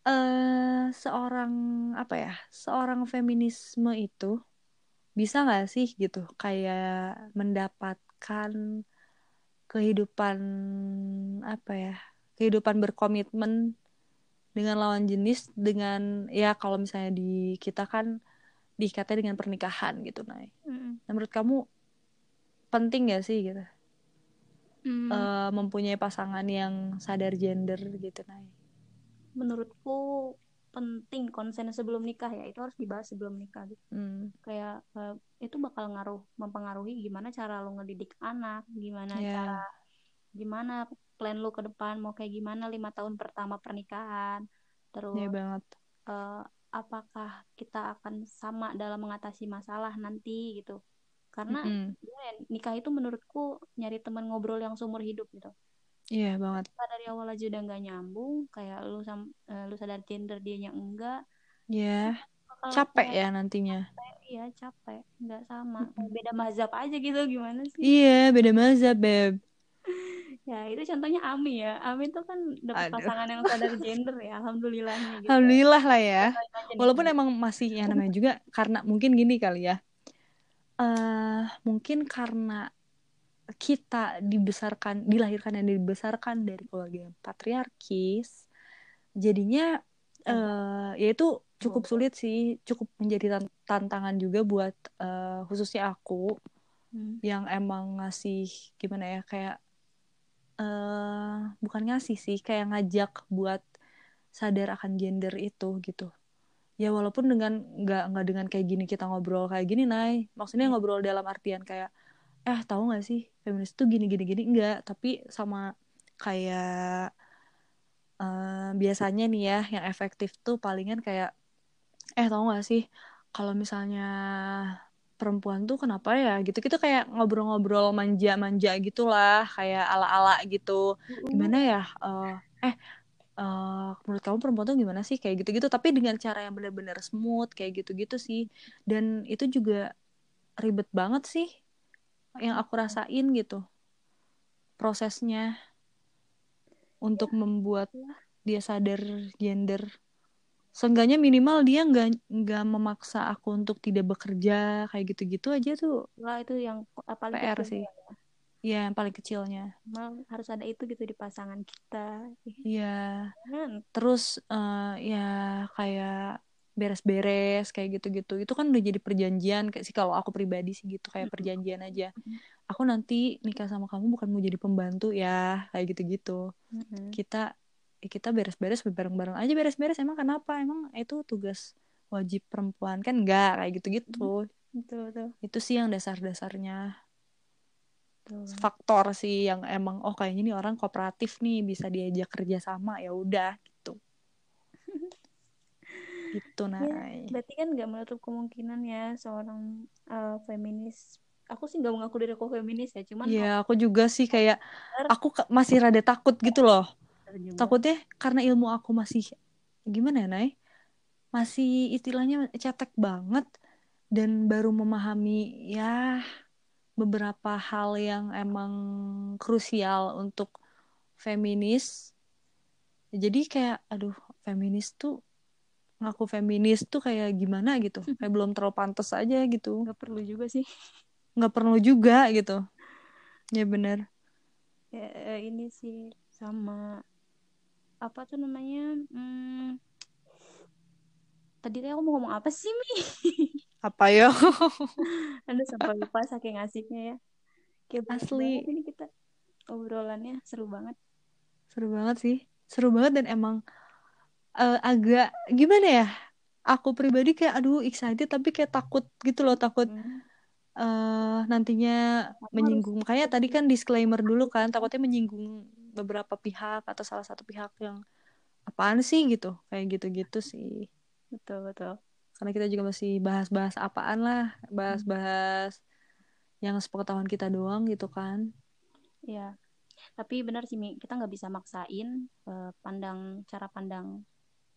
eh uh, seorang apa ya seorang feminisme itu bisa nggak sih gitu? Kayak mendapatkan kehidupan apa ya kehidupan berkomitmen dengan lawan jenis dengan ya kalau misalnya di kita kan diikatnya dengan pernikahan gitu Nay. Mm. Nah, menurut kamu penting gak sih gitu mm. uh, mempunyai pasangan yang sadar gender gitu Nay? Menurutku penting konsen sebelum nikah ya itu harus dibahas sebelum nikah gitu hmm. kayak uh, itu bakal ngaruh mempengaruhi gimana cara lo ngedidik anak gimana yeah. cara gimana plan lu ke depan mau kayak gimana lima tahun pertama pernikahan terus Iya banget. uh, apakah kita akan sama dalam mengatasi masalah nanti gitu karena Mm-mm. ya, nikah itu menurutku nyari teman ngobrol yang seumur hidup gitu Iya banget. Kita dari awal aja udah nggak nyambung kayak lu sam uh, lu sadar gender dianya enggak Iya. bakal Capek kayak ya nantinya. capek, iya capek nggak sama beda mazhab aja gitu gimana sih Iya, beda mazhab, Beb. Ya itu contohnya Ami ya Ami tuh kan dapat pasangan yang sadar gender ya alhamdulillahnya gitu Alhamdulillah lah ya. Aja nih, Walaupun emang masih yang namanya juga karena mungkin gini kali ya. eh mungkin karena kita dibesarkan, dilahirkan dan dibesarkan dari keluarga yang patriarkis, jadinya eh ya itu cukup sulit sih, cukup menjadi tan- tantangan juga buat eh, khususnya aku Hmm. yang emang ngasih gimana ya kayak eh bukan ngasih sih, kayak ngajak buat sadar akan gender itu gitu. Ya walaupun dengan nggak nggak dengan kayak gini kita ngobrol kayak gini, Nay. Maksudnya Iya. ngobrol dalam artian kayak eh tahu nggak sih feminis tuh gini gini gini enggak, tapi sama kayak eh, biasanya nih ya yang efektif tuh palingan kayak eh tahu nggak sih kalau misalnya perempuan tuh kenapa ya? Gitu-gitu kayak ngobrol-ngobrol manja-manja gitulah kayak ala-ala gitu. Gimana ya eh eh eh, menurut kamu perempuan tuh gimana sih? Kayak gitu-gitu tapi dengan cara yang benar-benar smooth kayak gitu-gitu sih. Dan itu juga ribet banget sih yang aku rasain gitu prosesnya untuk membuat dia sadar gender seenggaknya minimal dia nggak nggak memaksa aku untuk tidak bekerja kayak gitu-gitu aja tuh. Lah itu yang paling PR kecil sih. ya. ya yang paling kecilnya. Emang harus ada itu gitu di pasangan kita. ya Kan? terus eh, ya kayak beres-beres kayak gitu-gitu. Itu kan udah jadi perjanjian kayak sih kalau aku pribadi sih gitu kayak perjanjian aja. Aku nanti nikah sama kamu bukan mau jadi pembantu ya kayak gitu-gitu. Mm-mm. kita kita beres-beres bareng-bareng aja beres-beres. Emang kenapa? Emang itu tugas wajib perempuan? Kan enggak kayak gitu-gitu. Betul betul. itu sih yang dasar-dasarnya. Faktor sih yang emang oh kayaknya ini orang kooperatif nih bisa diajak kerja sama ya udah gitu. Gitu Ya, nay. berarti kan nggak menutup kemungkinan ya seorang uh, feminis. Aku sih nggak mengaku diri aku feminis ya, cuman ya aku juga sih kayak aku masih rada takut gitu loh juga. takutnya karena ilmu aku masih gimana ya nay? Masih istilahnya cetek banget dan baru memahami ya beberapa hal yang emang krusial untuk feminis. Jadi kayak aduh feminis tuh ngaku feminis tuh kayak gimana gitu? Kayak belum terlalu pantas aja gitu. Nggak perlu juga sih. nggak perlu juga gitu. Ya bener. Ya, eh, ini sih sama apa tuh namanya? Hmm, tadi aku mau ngomong apa sih Mi? apa ya Aduh sampai lupa saking asiknya ya. Kayak Asli. ini kita obrolannya seru banget. seru banget sih seru banget dan emang eh, agak gimana ya aku pribadi kayak aduh excited tapi kayak takut gitu loh takut Hmm. eh nantinya menyinggung makanya tadi kan disclaimer dulu kan takutnya menyinggung beberapa pihak atau salah satu pihak yang apaan sih gitu kayak gitu-gitu sih Betul betul. karena kita juga masih bahas-bahas apaan lah bahas-bahas yang sepengetahuan kita doang gitu kan Iya. Tapi benar sih Mi, kita nggak bisa maksain eh, pandang cara pandang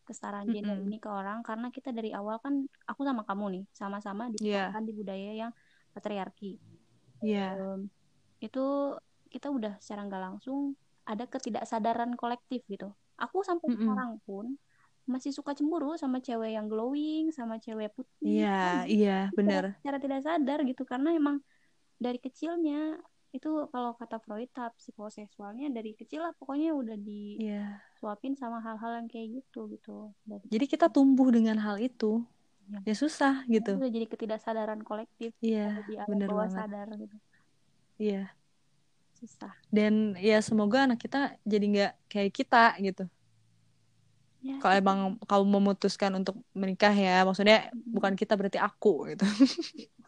kesetaraan gender Mm-mm. ini ke orang karena kita dari awal kan aku sama kamu nih sama-sama Iya. dibesarkan di budaya yang patriarki. Iya Em, itu kita udah secara nggak langsung ada ketidaksadaran kolektif gitu. Aku sampai Mm-mm. sekarang pun masih suka cemburu sama cewek yang glowing, sama cewek putih. iya Kan iya secara, bener secara tidak sadar gitu karena emang dari kecilnya itu kalau kata Freud tahap psikoseksualnya dari kecil lah pokoknya udah iya disuapin sama hal-hal yang kayak gitu gitu. Dari jadi kita tumbuh dengan hal itu Ya. ya susah itu gitu udah jadi ketidaksadaran kolektif iya bawah banget sadar gitu. iya Susah. dan ya semoga anak kita jadi nggak kayak kita gitu. Ya, kalau emang kamu memutuskan untuk menikah ya maksudnya bukan kita berarti aku gitu.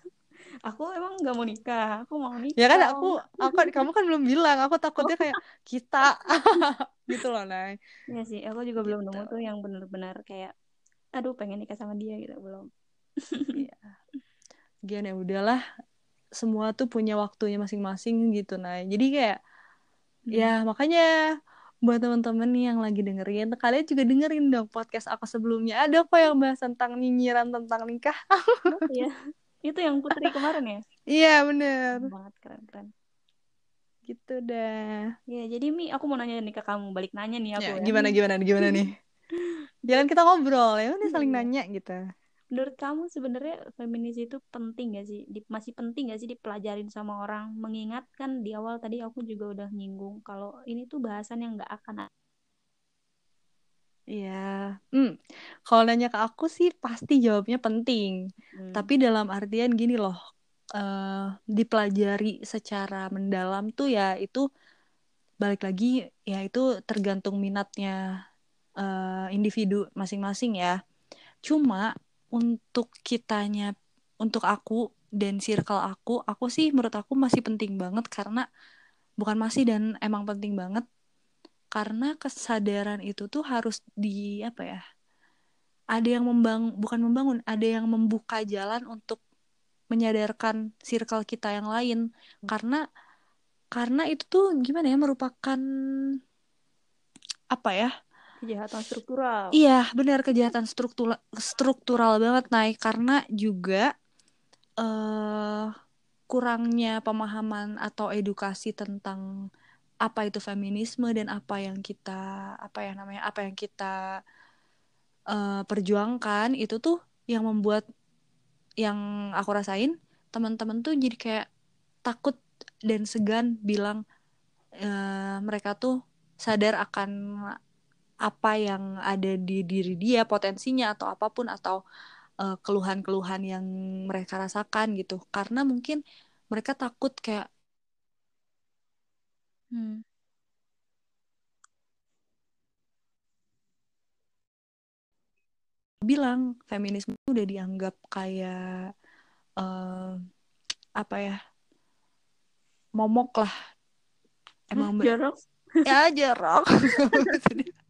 Aku emang nggak mau nikah. Aku mau nikah ya kan aku aku kamu kan belum bilang. Aku takutnya kayak kita. Gitu loh Nay. Iya sih aku juga gitu. belum nemu tuh yang benar-benar kayak aduh pengen nikah sama dia gitu. Belum. Iya. Gian ya udahlah semua tuh punya waktunya masing-masing gitu nah jadi kayak hmm. ya makanya buat teman-teman nih yang lagi dengerin kalian juga dengerin dong podcast aku sebelumnya. Ada kok yang bahas tentang nyinyiran tentang nikah. Oh, iya. Itu yang putri kemarin ya? Iya bener. Banget keren keren. Gitu dah. Ya jadi mi aku mau nanya nih ke kamu balik nanya nih aku ya, ya. gimana gimana gimana nih? Jangan kita ngobrol ya udah saling iya. nanya gitu menurut kamu sebenarnya feminis itu penting gak sih di, masih penting gak sih dipelajarin sama orang mengingatkan di awal tadi aku juga udah nyinggung kalau ini tuh bahasan yang nggak akan Iya, hmm. kalau nanya ke aku sih pasti jawabnya penting. Hmm. Tapi dalam artian gini loh, uh, dipelajari secara mendalam tuh ya itu balik lagi ya itu tergantung minatnya uh, individu masing-masing ya. Cuma untuk kitanya, untuk aku dan circle aku, aku sih menurut aku masih penting banget karena bukan masih dan emang penting banget karena kesadaran itu tuh harus di apa ya ada yang membangun bukan membangun ada yang membuka jalan untuk menyadarkan circle kita yang lain. Karena karena itu tuh gimana ya merupakan apa ya kejahatan struktural. Iya benar kejahatan struktural struktural banget naik karena juga uh, kurangnya pemahaman atau edukasi tentang apa itu feminisme dan apa yang kita apa ya namanya apa yang kita uh, perjuangkan itu tuh yang membuat yang aku rasain teman-teman tuh jadi kayak takut dan segan bilang uh, mereka tuh sadar akan apa yang ada di diri dia potensinya atau apa pun atau uh, keluhan-keluhan yang mereka rasakan gitu karena mungkin mereka takut kayak Hmm. bilang feminisme udah dianggap kayak uh, apa ya momok lah emang jorok ya iya.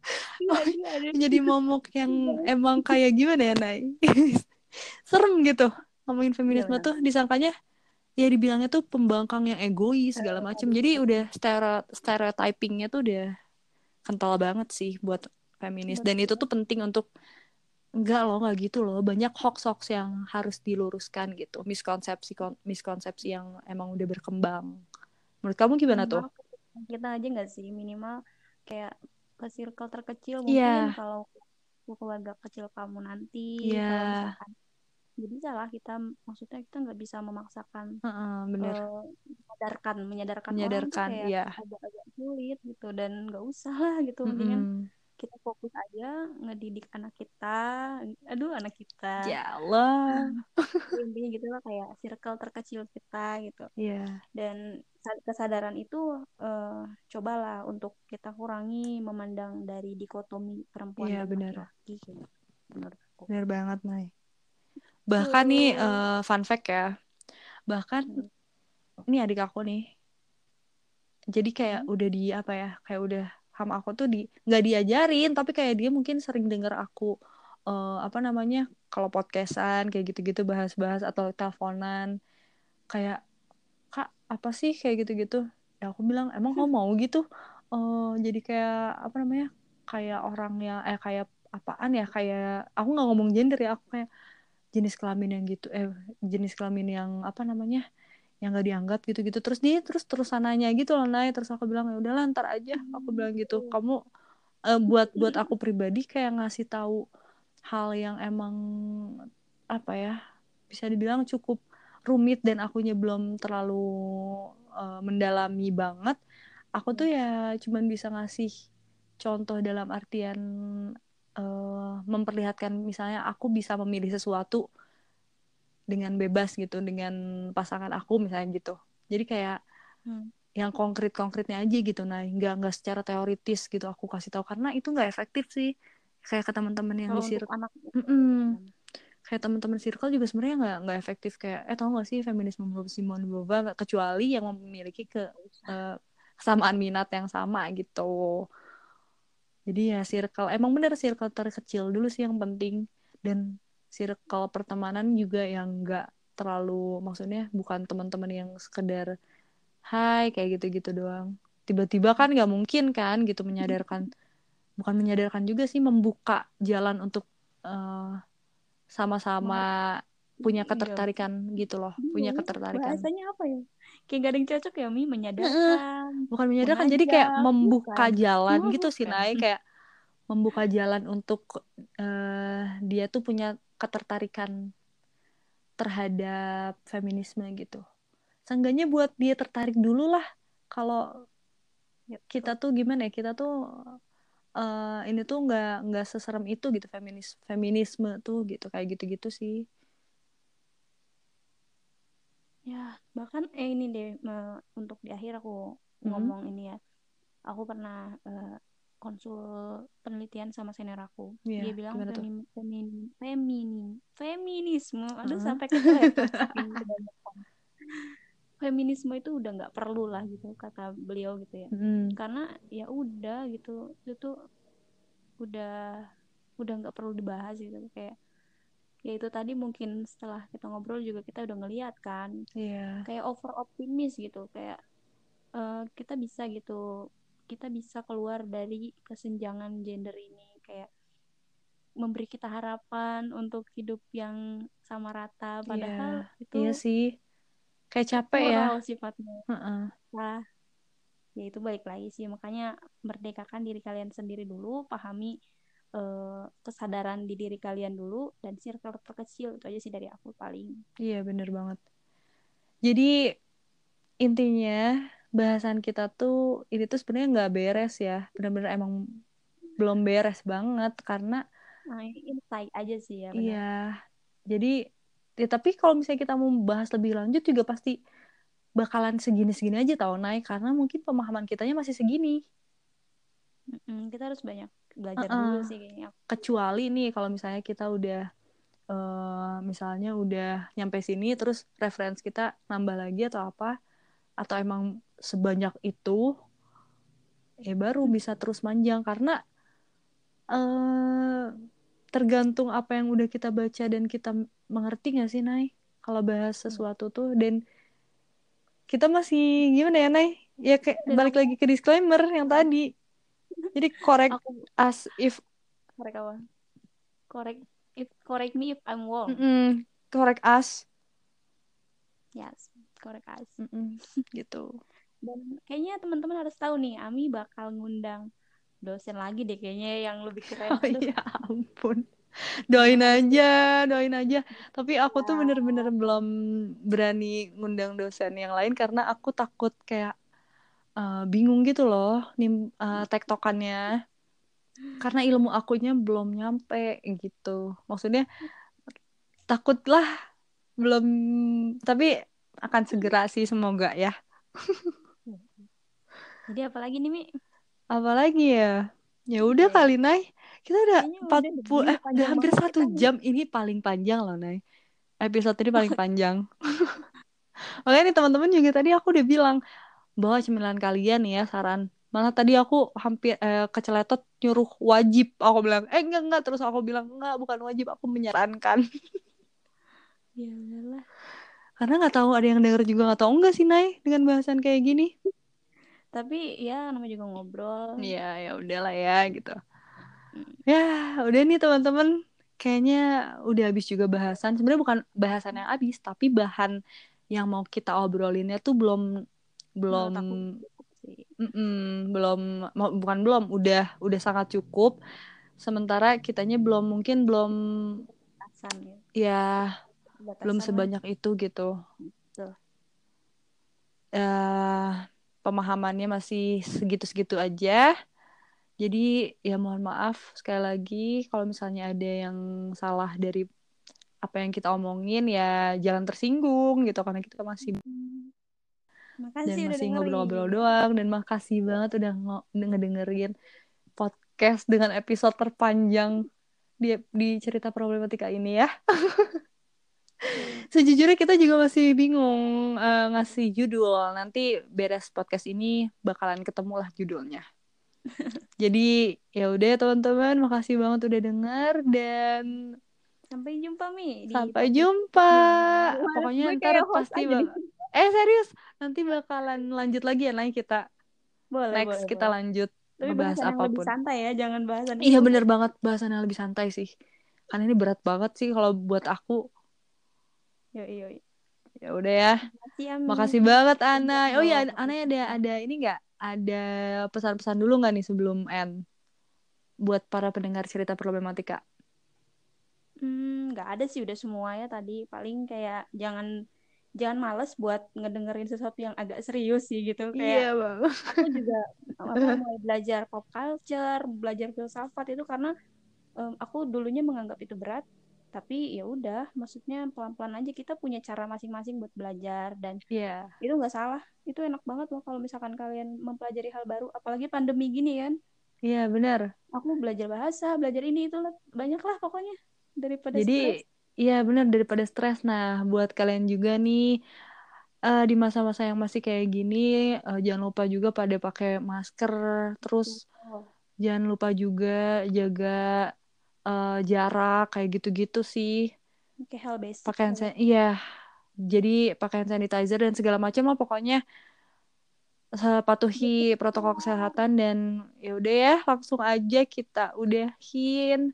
jadi momok yang emang kayak gimana ya Nay? Serem gitu ngomongin feminisme tuh. Disangkanya ya dibilangnya tuh pembangkang yang egois segala macem. Jadi udah stereotypingnya tuh udah kental banget sih buat feminis. Dan itu tuh penting untuk enggak loh nggak gitu loh. Banyak hoax hoax yang harus diluruskan gitu. Miskonsepsi miskonsepsi yang emang udah berkembang. Menurut kamu gimana minimal tuh kita aja nggak sih? Minimal kayak ke circle terkecil mungkin yeah. kalau keluarga kecil kamu nanti yeah. misalkan jadi salah kita maksudnya kita nggak bisa memaksakan uh, uh, bener. Uh, menyadarkan menyadarkan, menyadarkan orang kayak yeah. agak-agak sulit gitu dan nggak usah lah gitu mm -hmm. Kita fokus aja ngedidik anak kita. Aduh anak kita. Ya Allah. Intinya gitu lah kayak circle terkecil kita gitu. Yeah. dan kesadaran itu uh, cobalah untuk kita kurangi memandang dari dikotomi perempuan yeah, dan laki-laki gitu. benar benar banget Mai bahkan nih uh, fun fact ya. Bahkan hmm. ini adik aku nih. Jadi kayak hmm. udah di apa ya kayak udah sama aku tuh di nggak diajarin tapi kayak dia mungkin sering dengar aku uh, apa namanya kalau podcastan kayak gitu-gitu bahas-bahas atau teleponan. Kayak kak apa sih? kayak gitu-gitu. Ya aku bilang emang kamu mau gitu? Uh, jadi kayak apa namanya kayak orang yang eh kayak apaan ya kayak aku nggak ngomong gender ya aku kayak jenis kelamin yang gitu eh jenis kelamin yang apa namanya yang gak dianggap gitu-gitu. Terus dia terus terus sananya gitu loh naik terus aku bilang ya udah lantar aja. Aku bilang gitu kamu uh, buat buat aku pribadi kayak ngasih tahu hal yang emang apa ya bisa dibilang cukup rumit dan akunya belum terlalu uh, mendalami banget aku tuh ya cuman bisa ngasih contoh dalam artian uh, memperlihatkan misalnya aku bisa memilih sesuatu dengan bebas gitu dengan pasangan aku misalnya gitu. Jadi kayak hmm. yang konkret konkretnya aja gitu. Nah nggak nggak secara teoritis gitu aku kasih tahu. Karena itu nggak efektif sih. Kayak ke teman-teman yang di anak mm -mm. kayak teman-teman circle juga sebenarnya nggak nggak efektif. Kayak eh tau gak sih feminisme menurut Simone de Beauvoir? Kecuali yang memiliki ke uh, kesamaan minat yang sama gitu. Jadi ya circle emang bener circle terkecil dulu sih yang penting. Dan circle pertemanan juga yang nggak terlalu maksudnya bukan teman-teman yang sekedar hai kayak gitu-gitu doang. Tiba-tiba kan nggak mungkin kan gitu menyadarkan. Bukan menyadarkan juga sih membuka jalan untuk uh, sama-sama punya iya. ketertarikan iya. gitu loh iya, punya ketertarikan. bahasanya apa ya? Kayak gak ada yang cocok ya mi? Menyadarkan. Bukan menyadarkan jadi kayak membuka bukan. jalan oh, gitu sih naik kayak membuka jalan untuk uh, dia tuh punya ketertarikan terhadap feminisme gitu. Seenggaknya buat dia tertarik dulu lah kalau ya, kita tuh gimana ya kita tuh uh, ini tuh nggak nggak seserem itu gitu feminis feminisme tuh gitu kayak gitu-gitu sih. Ya bahkan eh ini deh untuk di akhir aku hmm. ngomong ini ya. Aku pernah uh, konsul penelitian sama senior aku. Yeah, dia bilang femi, femin, feminim feminisme. Aduh uh -huh. sampai ke feminisme itu udah nggak perlu lah gitu kata beliau gitu ya. Hmm. karena ya udah gitu itu tuh udah udah nggak perlu dibahas gitu. Kayak ya itu tadi mungkin setelah kita ngobrol juga kita udah ngeliat kan. Yeah. kayak over optimis gitu kayak uh, kita bisa gitu kita bisa keluar dari kesenjangan gender ini kayak memberi kita harapan untuk hidup yang sama rata. Padahal yeah. itu iya sih. Kayak capek ya. sifatnya. Uh-uh. nah ya itu balik lagi sih. Makanya merdekakan diri kalian sendiri dulu pahami uh, kesadaran di diri kalian dulu dan circle terkecil. Itu aja sih dari aku paling. Iya bener banget. Jadi intinya bahasan kita tuh ini tuh sebenarnya nggak beres ya. Benar-benar emang belum beres banget karena nah ini insight aja sih ya iya. jadi ya tapi kalau misalnya kita mau bahas lebih lanjut juga pasti bakalan segini-segini aja tau naik karena mungkin pemahaman kitanya masih segini. Mm kita harus banyak belajar uh -uh. dulu sih kayaknya. Kecuali nih kalau misalnya kita udah uh, misalnya udah nyampe sini terus referensi kita nambah lagi atau apa atau emang sebanyak itu ya baru bisa terus manjang. Karena uh, tergantung apa yang udah kita baca dan kita mengerti gak sih Nay? Kalau bahas sesuatu tuh dan kita masih gimana ya Nay? Ya kayak balik lagi ke disclaimer yang tadi. Jadi correct Aku... as if correct apa? Correct if correct me if I'm wrong. Mm -mm. correct us yes correct us mm -mm. gitu. Dan kayaknya teman-teman harus tahu nih Ami bakal ngundang dosen lagi deh kayaknya yang lebih keren. Oh ya ampun. Doain aja doain aja. Tapi aku tuh bener-bener belum berani ngundang dosen yang lain karena aku takut kayak uh, bingung gitu loh nih uh, tektokannya. Karena ilmu akunya belum nyampe gitu. Maksudnya takutlah belum tapi akan segera sih semoga ya. Jadi apalagi nih mi? Apalagi ya? Ya udah okay. kali Nay. Kita udah empat puluh eh udah hampir satu jam ini paling panjang loh Nay. Episode ini paling panjang. Oke nih teman-teman juga tadi aku udah bilang bahwa cemilan kalian nih ya saran. Malah tadi aku hampir eh, keceletot nyuruh wajib. Aku bilang eh enggak enggak. Terus aku bilang enggak bukan wajib aku menyarankan. Ya lah karena nggak tahu ada yang denger juga nggak tahu. Enggak sih Nay dengan bahasan kayak gini. Tapi ya namanya juga ngobrol. Iya ya udahlah ya gitu. Hmm. ya udah nih teman-teman. Kayaknya udah habis juga bahasan. Sebenarnya bukan bahasan yang habis tapi bahan yang mau kita obrolinnya tuh belum belum mm -mm, belum bukan belum udah udah sangat cukup. Sementara kitanya belum mungkin belum Batasan, ya, ya belum sebanyak itu gitu Betul. Uh, pemahamannya masih segitu-segitu aja. Jadi ya mohon maaf sekali lagi kalau misalnya ada yang salah dari apa yang kita omongin ya jangan tersinggung gitu karena kita masih makasih dan masih ngobrol-ngobrol doang dan makasih banget udah ngedengerin podcast dengan episode terpanjang di di cerita problematika ini ya. Sejujurnya kita juga masih bingung uh, ngasih judul. Nanti beres podcast ini bakalan ketemu lah judulnya. Jadi ya udah teman-teman, makasih banget udah denger dan sampai jumpa mi. Sampai jumpa. Pokoknya ntar pasti bak Eh serius, nanti bakalan lanjut lagi ya naik kita. Boleh, Next boleh, kita boleh. lanjut Tapi bahas apa pun. lebih santai ya, jangan bahasan Iya bener banget bahasan yang lebih santai sih. Karena ini berat banget sih kalau buat aku. Yo, yo. Ya udah ya. Makasih, Ami. Makasih banget Ana. Oh iya. Ana ada ada ini nggak? Ada pesan-pesan dulu nggak nih sebelum end? Buat para pendengar cerita problematika. Hmm, nggak ada sih udah semua ya tadi. Paling kayak jangan jangan males buat ngedengerin sesuatu yang agak serius sih gitu. Kayak Iya bang. aku juga apa mulai belajar pop culture, belajar filsafat itu karena em, aku dulunya menganggap itu berat. Tapi ya udah, maksudnya pelan-pelan aja kita punya cara masing-masing buat belajar dan Iya. itu nggak salah. Itu enak banget loh kalau misalkan kalian mempelajari hal baru, apalagi pandemi gini kan. Iya benar. Aku belajar bahasa, belajar ini itu banyak lah pokoknya daripada Jadi iya benar daripada stres. Nah buat kalian juga nih eh, di masa-masa yang masih kayak gini eh, jangan lupa juga pada pakai masker. Terus Oh, jangan lupa juga jaga eh, jarak kayak gitu-gitu sih. kayak hal basic. Pakaian san iya. Jadi pakaian sanitizer dan segala macam lah pokoknya patuhi protokol kesehatan dan ya udah ya langsung aja kita udahin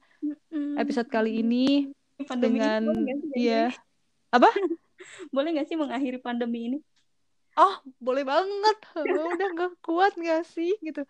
episode kali ini Pandemi ini dengan iya akhiri? apa Boleh nggak sih mengakhiri pandemi ini? oh boleh banget udah nggak kuat nggak sih gitu